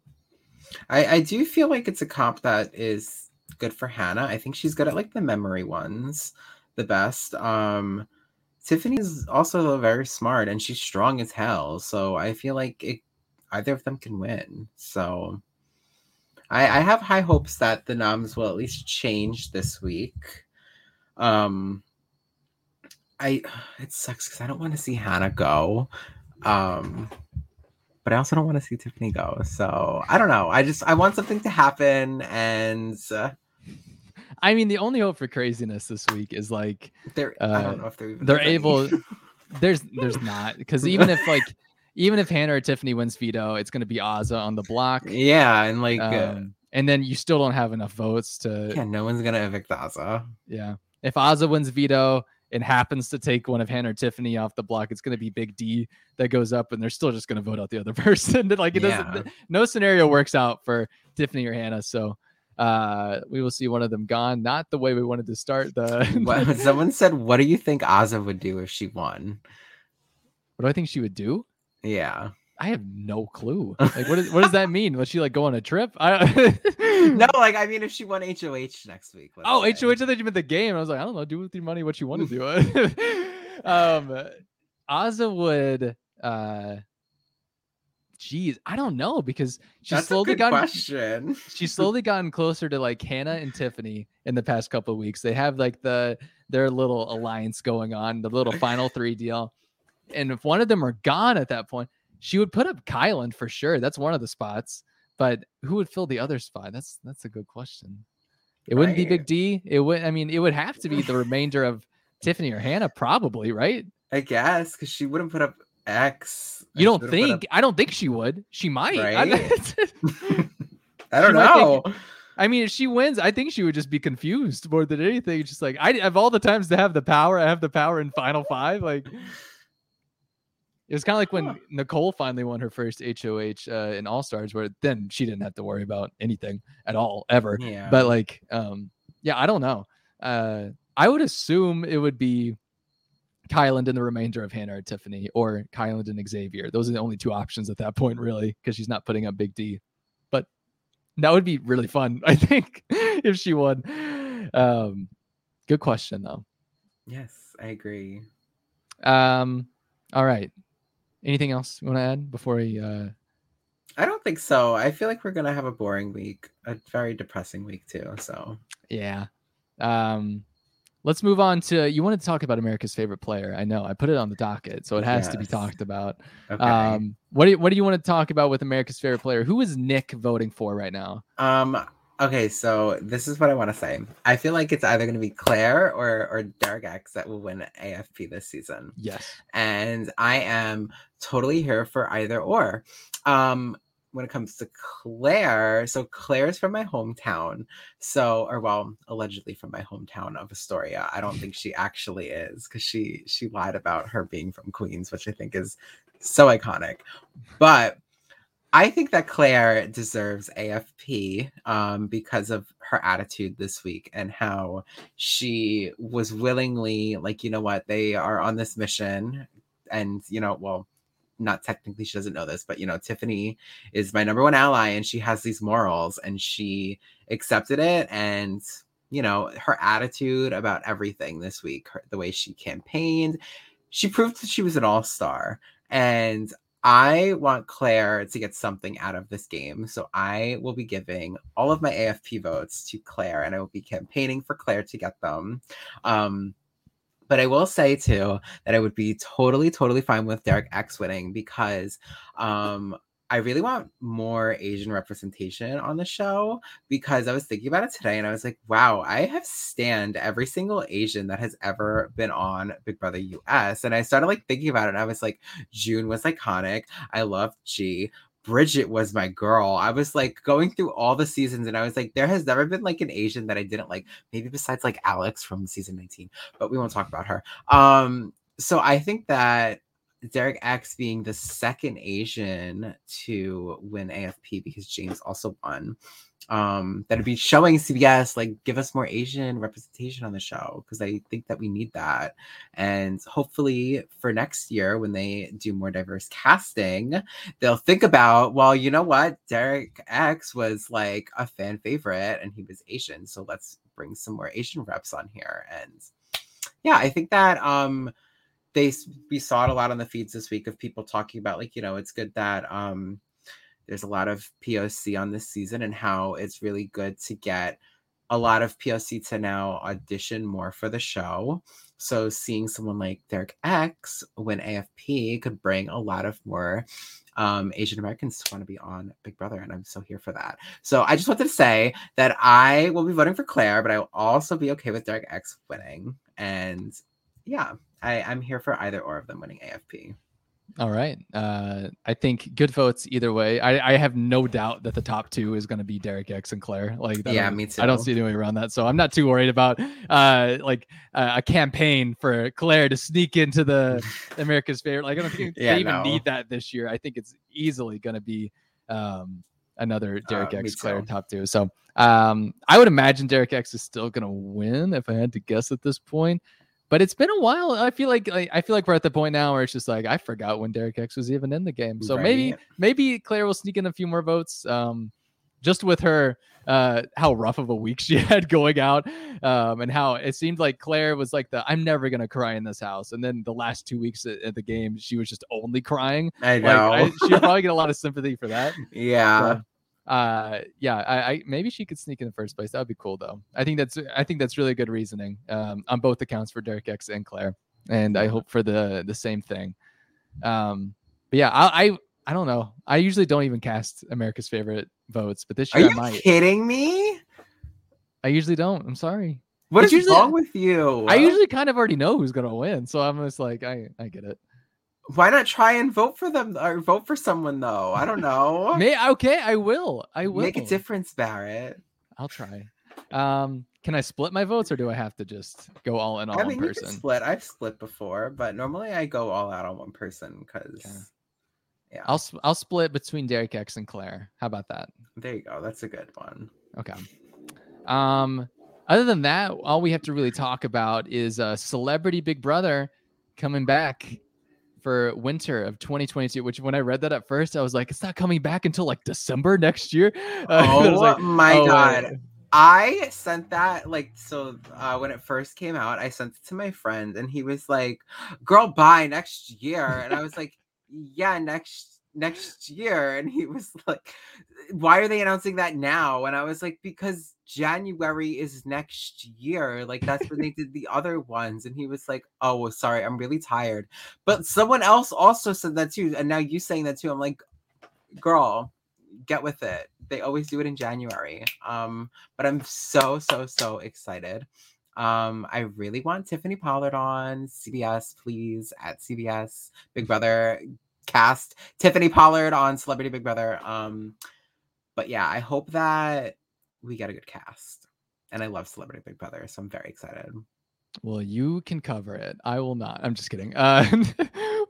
I I do feel like it's a comp that is good for Hannah. I think she's good at like the memory ones, the best. Um, Tiffany's also very smart and she's strong as hell. So I feel like it, either of them can win. So I, I have high hopes that the noms will at least change this week. Um, I it sucks because I don't want to see Hannah go. Um, but I also don't want to see Tiffany go. So I don't know. I just I want something to happen, and uh, I mean, the only hope for craziness this week is like they're I Uh, don't know if they're they're able. there's there's not because even if like even if Hannah or Tiffany wins veto, it's going to be Azah on the block. yeah, and like uh, Um, and then you still don't have enough votes to yeah, no one's gonna evict Azah. yeah. If Azah wins veto and happens to take one of Hannah or Tiffany off the block, it's going to be Big D that goes up, and they're still just going to vote out the other person. like it Yeah. doesn't. No scenario works out for Tiffany or Hannah. So uh we will see one of them gone. Not the way we wanted to start the. What, someone said, "What do you think Ozza would do if she won?" what do I think she would do? Yeah. I have no clue. Like, what, is, what does that mean? Was she like go on a trip? I No, like I mean, if she won HOH next week. Oh. HOH! I thought you meant the game. I was like, I don't know. Do with your money what you want to do. um, Azah would. Uh, geez, I don't know because she's That's slowly gotten. question. She's slowly gotten closer to like Hannah and Tiffany in the past couple of weeks. They have like the their little alliance going on, the little final three deal. And if one of them are gone at that point, she would put up Kyland for sure. That's one of the spots. But who would fill the other spot? That's that's a good question. It wouldn't be Big D. It would. I mean, it would have to be the remainder of Tiffany or Hannah, probably, right? I guess because she wouldn't put up X. You don't think? I don't think she would. She might. I- Right? up- I don't she might know. I mean, if she wins, I think she would just be confused more than anything. Just like I have all the times to have the power, I have the power in Final Five. Like it was kind of like when Huh. Nicole finally won her first HOH uh, in All Stars, where then she didn't have to worry about anything at all ever. Yeah. But like, um, yeah, I don't know. Uh, I would assume it would be Kyland and the remainder of Hannah or Tiffany, or Kyland and Xavier. Those are the only two options at that point, really, because she's not putting up Big D. But that would be really fun, I think, if she won. Um, good question though. yes, I agree. Um, all right. Anything else you want to add before we? Uh, I don't think so. I feel like we're gonna have a boring week, a very depressing week too. So yeah. Um, let's move on to. You wanted to talk about America's favorite player. I know I put it on the docket, so it has to be talked about. okay. Um, what do you, what do you want to talk about with America's favorite player? Who is Nick voting for right now? Um. Okay, so this is what I want to say. I feel like it's either going to be Claire or or Derek X that will win AFP this season, Yes. and I am totally here for either or. Um, when it comes to Claire, so Claire's from my hometown, so or well, allegedly from my hometown of Astoria. I don't think she actually is because she she lied about her being from Queens, which I think is so iconic, but. I think that Claire deserves AFP um, because of her attitude this week and how she was willingly like, you know what, they are on this mission, and you know, well, not technically she doesn't know this, but you know, Tiffany is my number one ally, and she has these morals, and she accepted it, and you know, her attitude about everything this week, her, the way she campaigned, she proved that she was an all star, and I want Claire to get something out of this game. So I will be giving all of my AFP votes to Claire and I will be campaigning for Claire to get them. Um, but I will say too that I would be totally, totally fine with Derek X winning because um, I really want more Asian representation on the show because I was thinking about it today and I was like, wow, I have stand every single Asian that has ever been on Big Brother US. And I started like thinking about it and I was like, Jun was iconic. I loved G. Bridgette was my girl. I was like going through all the seasons and I was like, there has never been like an Asian that I didn't like, maybe besides like Alex from season 19, but we won't talk about her. Um, so I think that Derek X being the second Asian to win AFP because James also won. Um, that'd be showing CBS like give us more Asian representation on the show because I think that we need that. And hopefully for next year when they do more diverse casting, they'll think about, well, you know what? Derek X was like a fan favorite and he was Asian. So let's bring some more Asian reps on here. And yeah, I think that um they we saw it a lot on the feeds this week of people talking about like, you know, it's good that um there's a lot of POC on this season and how it's really good to get a lot of POC to now audition more for the show. So seeing someone like Derek X win AFP could bring a lot of more um, Asian Americans to want to be on Big Brother, and I'm so here for that. So I just wanted to say that I will be voting for Claire, but I will also be okay with Derek X winning. And yeah, I, I'm here for either or of them winning AFP. All right. Uh, I think good votes either way. I, I have no doubt that the top two is going to be Derek X and Claire. Like, I Yeah, don't- I don't see any way around that. So I'm not too worried about uh like uh, a campaign for Claire to sneak into the America's favorite. Like, I don't think Yeah, they even no. need that this year. I think it's easily going to be um another Derek Uh, X Claire too. top two. So um I would imagine Derek X is still going to win if I had to guess at this point. But it's been a while. I feel like, like I feel like we're at the point now where it's just like I forgot when Derek X was even in the game. So maybe Right. maybe Claire will sneak in a few more votes. Um, just with her uh how rough of a week she had going out um and how it seemed like claire was like the i'm never gonna cry in this house and then the last two weeks at, at the game she was just only crying I like know. I, she'll probably get a lot of sympathy for that yeah. so, uh yeah I, I maybe she could sneak in the first place that would be cool though. I think that's i think that's really good reasoning um on both accounts for derek x and claire and i hope for the the same thing. Um but yeah i i, I don't know. I usually don't even cast america's favorite votes but this Are year i you might. kidding me? i usually don't. I'm sorry. What It's is usually- wrong with you? i usually kind of already know who's gonna win so i'm just like i i get it Why not try and vote for them or vote for someone though? I don't know. May okay, I will. I will. Make a difference, Barrett. I'll try. Um, can I split my votes or do I have to just go all in on I one mean, you can person? split. I've split before, but normally I go all out on one person because, yeah. I'll I'll split between Derek X and Claire. How about that? There you go. That's a good one. Okay. Um, other than that, all we have to really talk about is uh, Celebrity Big Brother coming back for winter of 2022. Which, when I read that at first, I was like, it's not coming back until like December next year. Uh, Oh like, my oh, god. wait. I sent that like so uh when it first came out, I sent it to my friend and he was like, Girl, bye next year. And I was like, Yeah, next next year. And he was like, Why are they announcing that now? And I was like, Because January is next year. Like that's when they did the other ones. And he was like, Oh, sorry, I'm really tired. But someone else also said that too. And now you saying that too. I'm like, girl, get with it. They always do it in January. Um, but I'm so, so, so excited. Um, I really want Tiffany Pollard on CBS, please, at CBS. Big Brother cast Tiffany Pollard on Celebrity Big Brother. Um, but yeah, I hope that we get a good cast. And I love Celebrity Big Brother, so I'm very excited. Well, you can cover it. I will not. I'm just kidding. Uh,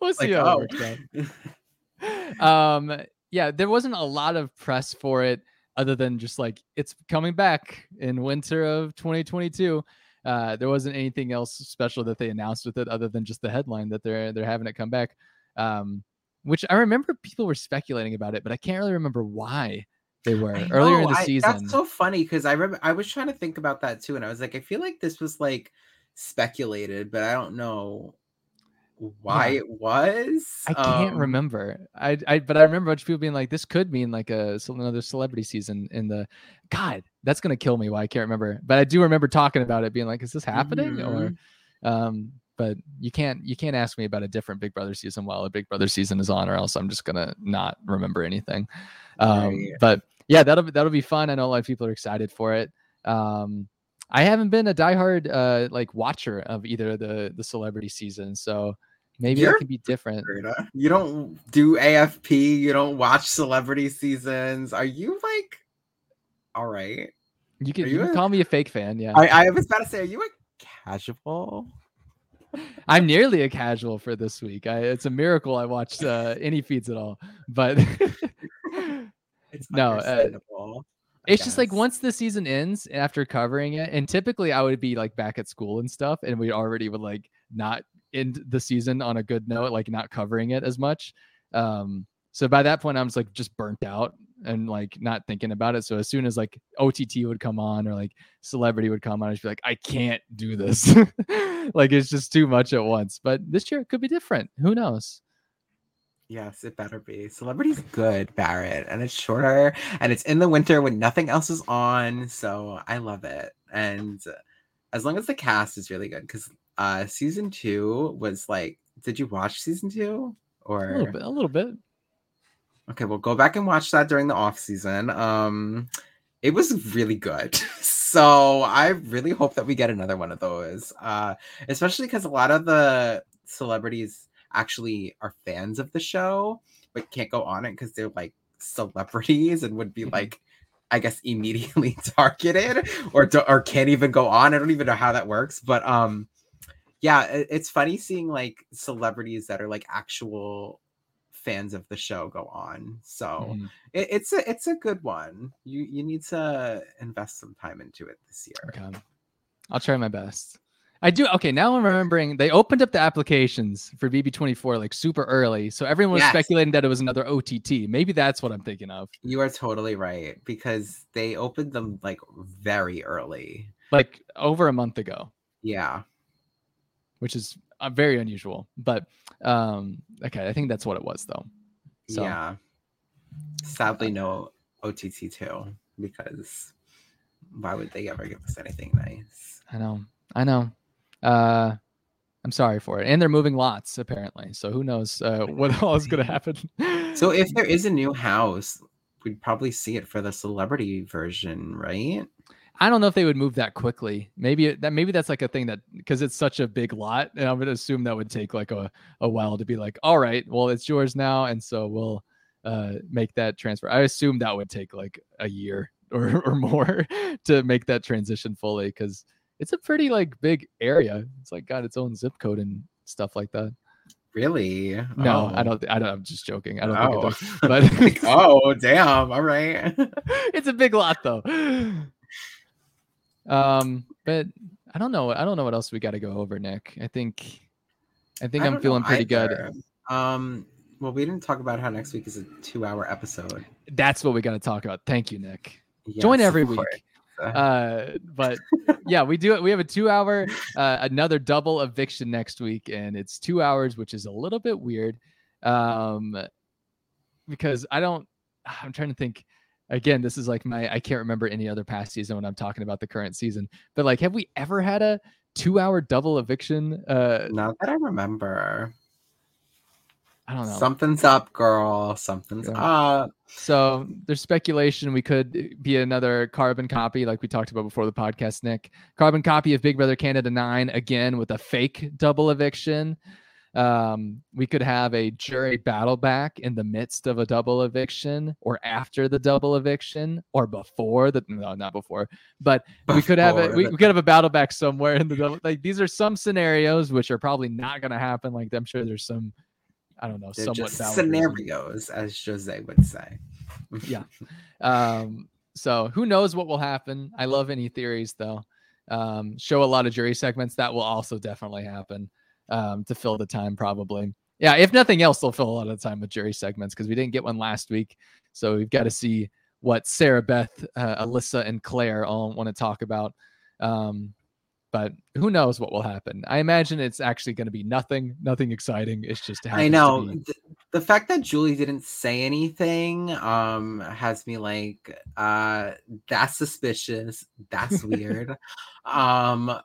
we'll see Like, how oh. it works out. um yeah there wasn't a lot of press for it other than just like it's coming back in winter of 2022 uh there wasn't anything else special that they announced with it other than just the headline that they're they're having it come back um which i remember people were speculating about it but i can't really remember why they were earlier in the I- season That's so funny because I remember I was trying to think about that too, and I was like, I feel like this was like speculated, but I don't know why Yeah. it was. I can't Um, remember. I, I, but I remember a bunch of people being like, "This could mean like a another celebrity season." In the, God, that's gonna kill me. Why I can't remember. But I do remember talking about it, being like, "Is this happening?" Or, um, but you can't you can't ask me about a different Big Brother season while a Big Brother season is on, or else I'm just gonna not remember anything. Um, Right. but yeah, that'll be- that'll be fun. I know a lot of people are excited for it. Um, I haven't been a diehard uh like watcher of either the the celebrity season, so maybe You're could be different. You don't do AFP. You don't watch celebrity seasons. Are you like, all right? You can, you you can a- call me a fake fan. Yeah, I, I was about to say, are you a casual? I'm nearly a casual for this week. I, it's a miracle I watched uh, any feeds at all. But It's No, uh, it's just like once the season ends after covering it, and typically I would be like back at school and stuff, and we already would like not end the season on a good note, like not covering it as much. Um, so by that point, I'm just like just burnt out and like not thinking about it. So as soon as like OTT would come on or like celebrity would come on, I'd just be like, I can't do this. like it's just too much at once. But this year it could be different. Who knows? Yes, it better be. Celebrity's good, Barrett, and it's shorter and it's in the winter when nothing else is on. So I love it. And as long as the cast is really good, because uh season two was like, did you watch season two? Or A little bit. A little bit. okay, well go back and watch that during the off season. Um it was really good. so I really hope that we get another one of those. Uh especially because a lot of the celebrities actually are fans of the show but can't go on it because they're like celebrities and would be Mhm. like i guess immediately targeted or or can't even go on i don't even know how that works but um yeah it- it's funny seeing like celebrities that are like actual fans of the show go on so Mhm. it, it's a it's a good one you you need to invest some time into it this year Okay. I'll try my best. I do. Okay, now I'm remembering they opened up the applications for BB24 like super early. So everyone was Yes. speculating that it was another OTT. Maybe that's what I'm thinking of. you are totally right because they opened them like very early Like over a month ago, yeah which is uh, very unusual. But um okay, I think that's what it was though. So Yeah. Sadly, no OTT too, because why would they ever give us anything nice? I know. I know. Uh I'm sorry for it. And they're moving lots apparently. So who knows uh, what all is going to happen. So if there is a new house, we'd probably see it for the celebrity version, right? I don't know if they would move that quickly. Maybe it- that maybe that's like a thing that because it's such a big lot, and I'm gonna assume that would take like a, a while to be like, all right, well it's yours now, and so we'll uh make that transfer. I assume that would take like a year or or more to make that transition fully because it's a pretty like big area. It's like got its own zip code and stuff like that. Really? No, I Oh. don't. I don't. I'm just joking. I don't Oh. think it does. But oh, damn. All right. it's a big lot though. Um, but I don't know. I don't know what else we got to go over, Nick. I think, I think I I'm feeling pretty good. Um, well, we didn't talk about how next week is a two-hour episode. That's what we got to talk about. Thank you, Nick. Join every week. course. Uh, but yeah, we do it. We have a two hour, uh, another double eviction next week, and it's two hours, which is a little bit weird. Um, because I don't, I'm trying to think. Again, this is like my, I can't remember any other past season when I'm talking about the current season. But like, have we ever had a two hour double eviction? Uh, Not that I remember. I don't know. Something's up, girl. Something's Yeah. up. So there's speculation we could be another carbon copy, like we talked about before the podcast, Nick. Carbon copy of Big Brother Canada 9 again with a fake double eviction. Um, we could have a jury battle back in the midst of a double eviction, or after the double eviction, or before the no, not before, but we could have a we, we could have a battle back somewhere in the double. Like these are some scenarios which are probably not going to happen. Like I'm sure there's some, I don't know, They're somewhat just valid reasons. scenarios, as Jose would say. Yeah. Um, so who knows what will happen? I love any theories though. Um, show a lot of jury segments that will also definitely happen um, to fill the time probably. Yeah, if nothing else, they'll fill a lot of the time with jury segments because we didn't get one last week. So we've got to see what Sarah Beth, uh, Alyssa, and Claire all want to talk about. Um, but who knows what will happen? I imagine it's actually going to be nothing, nothing exciting. It's just I know be- the fact that Julie didn't say anything um has me like uh that's suspicious. That's weird. um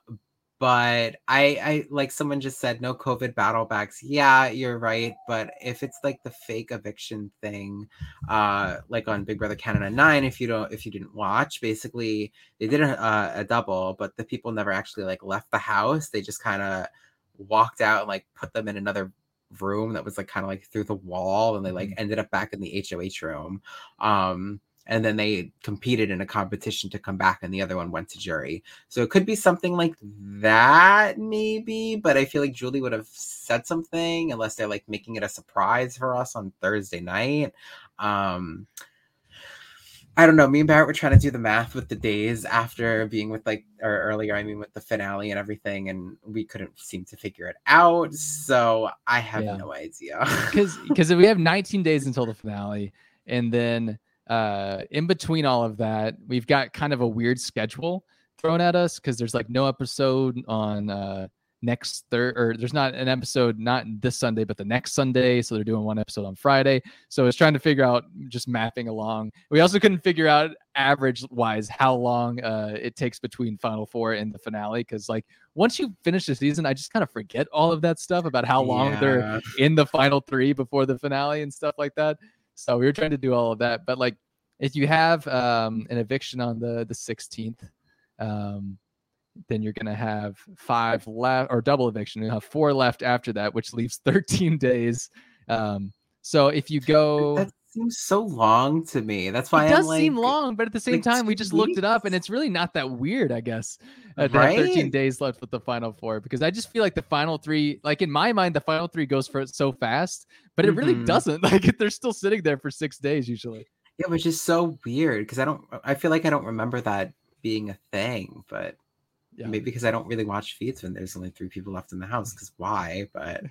but I I like someone just said no COVID battle backs. Yeah, you're right, but if it's like the fake eviction thing uh like on Big Brother Canada 9 if you don't if you didn't watch, basically they did a, uh, a double, but the people never actually like left the house. They just kind of walked out and like put them in another room that was like kind of like through the wall and they like ended up back in the HOH room. Um and then they competed in a competition to come back and the other one went to jury. So it could be something like that maybe, but I feel like Julie would have said something unless they're like making it a surprise for us on Thursday night. Um I don't know. Me and Barrett were trying to do the math with the days after being with like or earlier, I mean with the finale and everything, and we couldn't seem to figure it out. So I have Yeah. no idea. because because we have 19 days until the finale and then uh in between all of that we've got kind of a weird schedule thrown at us because there's like no episode on uh next third or there's not an episode not this sunday but the next sunday. So they're doing one episode on friday. So it's trying to figure out just mapping along. We also couldn't figure out average wise how long uh it takes between final four and the finale because like once you finish the season i just kind of forget all of that stuff about how long they're in the final three before the finale and stuff like that. So we were trying to do all of that. But like if you have um, an eviction on the the 16th, um, then you're gonna have five left or double eviction. You have four left after that, which leaves 13 days. Um, so if you go That seems so long to me. That's why it does like, seem long, but at the same like time, we just looked it up, and it's really not that weird, I guess. Uh, have 13 days left with the final four, because I just feel like the final three, like in my mind, the final three goes for it so fast, but it really Mhm. doesn't. Like they're still sitting there for six days usually. Yeah, which is so weird because I don't. I feel like I don't remember that being a thing, but Yeah. maybe because I don't really watch feeds when there's only three people left in the house. Because why? But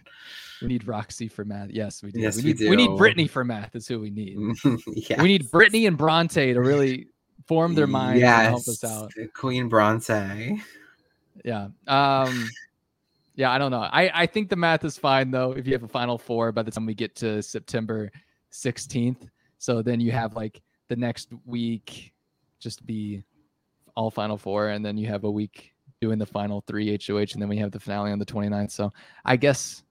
We need Roxy for math. Yes, we do. Yes, we we need we need. Brittany for math. Is who we need. yeah, We need Brittany and Bronte to really form their minds and help us Yes, out. Queen Bronte. Yeah. Um yeah, I don't know. I I think the math is fine though if you have a final four by the time we get to September 16th. So then you have like the next week just be all final four and then you have a week doing the final 3 HOH and then we have the finale on the 29th. So I guess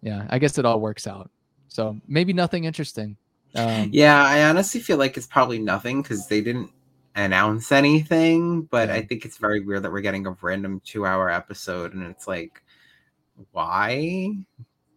yeah, I guess it all works out. So maybe nothing interesting. Um Yeah, I honestly feel like it's probably nothing because they didn't announce anything. But I think it's very weird that we're getting a random two-hour episode, and it's like, why?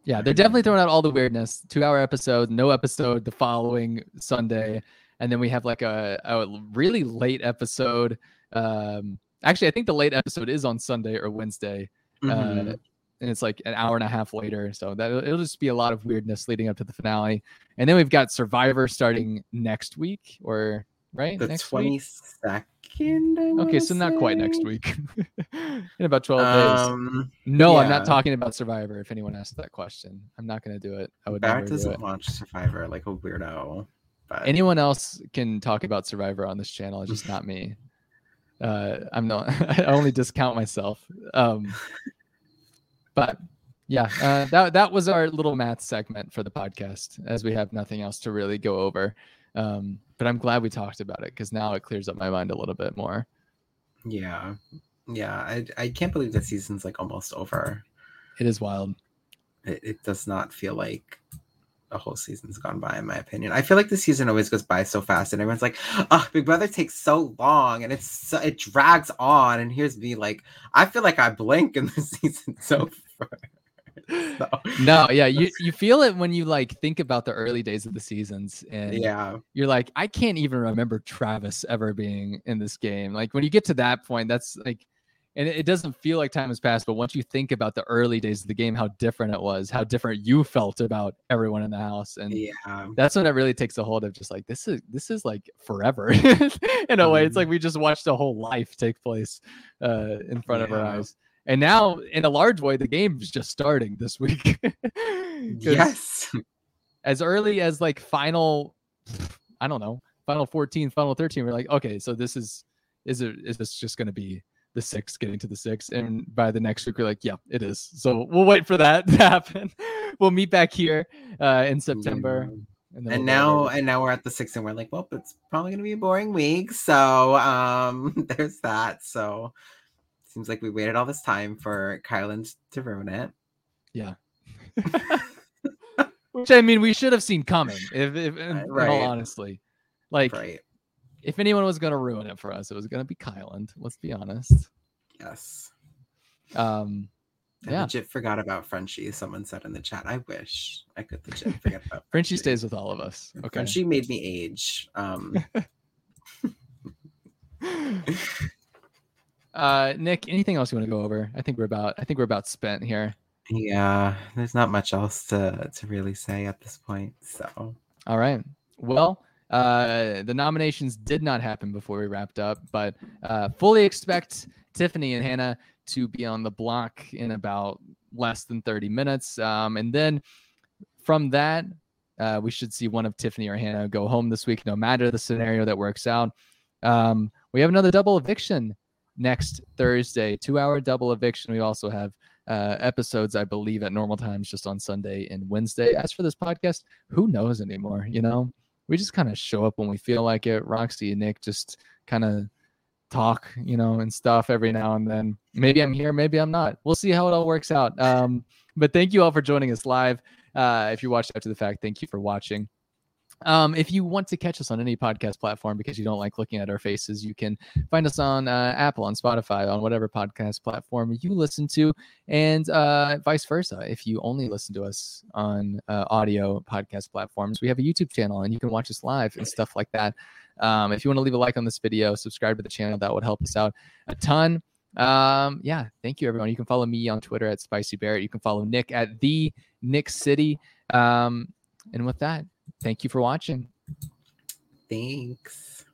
Yeah, they're definitely throwing out all the weirdness. Two hour episode, no episode the following Sunday, and then we have like a, a really late episode. Um, actually, I think the late episode is on Sunday or Wednesday. Uh, Mhm. and it's like an hour and a half later. So that it'll just be a lot of weirdness leading up to the finale. And then we've got Survivor starting next week, or right the next twenty week. second. Okay, so not quite next week. In about twelve days. Um, No, I'm not talking about Survivor. If anyone asks that question, I'm not going to do it. I would Barrett never do doesn't watch Survivor like a weirdo. But Anyone else can talk about Survivor on this channel, it's just not me. Uh, I'm not. I only discount myself. Um, but yeah, uh, that that was our little math segment for the podcast, as we have nothing else to really go over. Um, but I'm glad we talked about it because now it clears up my mind a little bit more. yeah, yeah, I I can't believe the season's like almost over. It is wild. It, it does not feel like a whole season's gone by, in my opinion. I feel like the season always goes by so fast, and everyone's like, "Oh, Big Brother takes so long, and it's so, it drags on." And here's me, like, I feel like I blink, in the season's over. So, No, yeah, you you feel it when you like think about the early days of the seasons, and yeah, you're like, I can't even remember Travis ever being in this game. Like when you get to that point, that's like, and it, doesn't feel like time has passed. But once you think about the early days of the game, how different it was, how different you felt about everyone in the house, and yeah, that's when it really takes a hold of just like this is this is like forever in a way. It's Mhm. like we just watched a whole life take place uh, in front of our eyes. And now, in a large way, the game is just starting this week yes, as early as like final i don't know final 14 final 13 we're like okay so this is is it is this just going to be the six getting to the six and by the next week we're like yeah it is. So we'll wait for that to happen. We'll meet back here uh in september and, then and we'll now and now we're at the six and we're like well it's probably going to be a boring week. So um there's that. So seems like we waited all this time for kyland to ruin it. Yeah. Which i mean we should have seen coming if, if in right. all honestly like right if anyone was going to ruin it for us it was going to be kyland let's be honest yes um I Yeah. legit forgot about Frenchie. Someone said in the chat. I wish I could legit forget about Frenchie stays with all of us. Okay. Frenchie made me age. Um, uh, Nick, anything else you want to go over? I think we're about. I think we're about spent here. yeah, there's not much else to to really say at this point. So All right. Well, uh, the nominations did not happen before we wrapped up, but uh, fully expect Tiffany and Hannah to be on the block in about less than 30 minutes. Um, and then from that, uh, we should see one of Tiffany or Hannah go home this week, no matter the scenario that works out. Um, we have another double eviction next Thursday, two hour double eviction. We also have uh, episodes, I believe, at normal times just on Sunday and Wednesday. As for this podcast, who knows anymore? You know, we just kind of show up when we feel like it. Roxy and Nick just kind of talk, you know, and stuff every now and then. Maybe I'm here, maybe I'm not. We'll see how it all works out. Um, but thank you all for joining us live. Uh, if you watched after the fact, thank you for watching. Um, if you want to catch us on any podcast platform because you don't like looking at our faces, you can find us on uh, Apple, on Spotify, on whatever podcast platform you listen to, and uh, vice versa. If you only listen to us on uh, audio podcast platforms, we have a YouTube channel and you can watch us live and stuff like that. Um, if you want to leave a like on this video, subscribe to the channel, that would help us out a ton. Um, yeah, thank you everyone. You can follow me on Twitter at Spicy Barrett. You can follow Nick at the Nick City. Um, and with that, thank you for watching. thanks.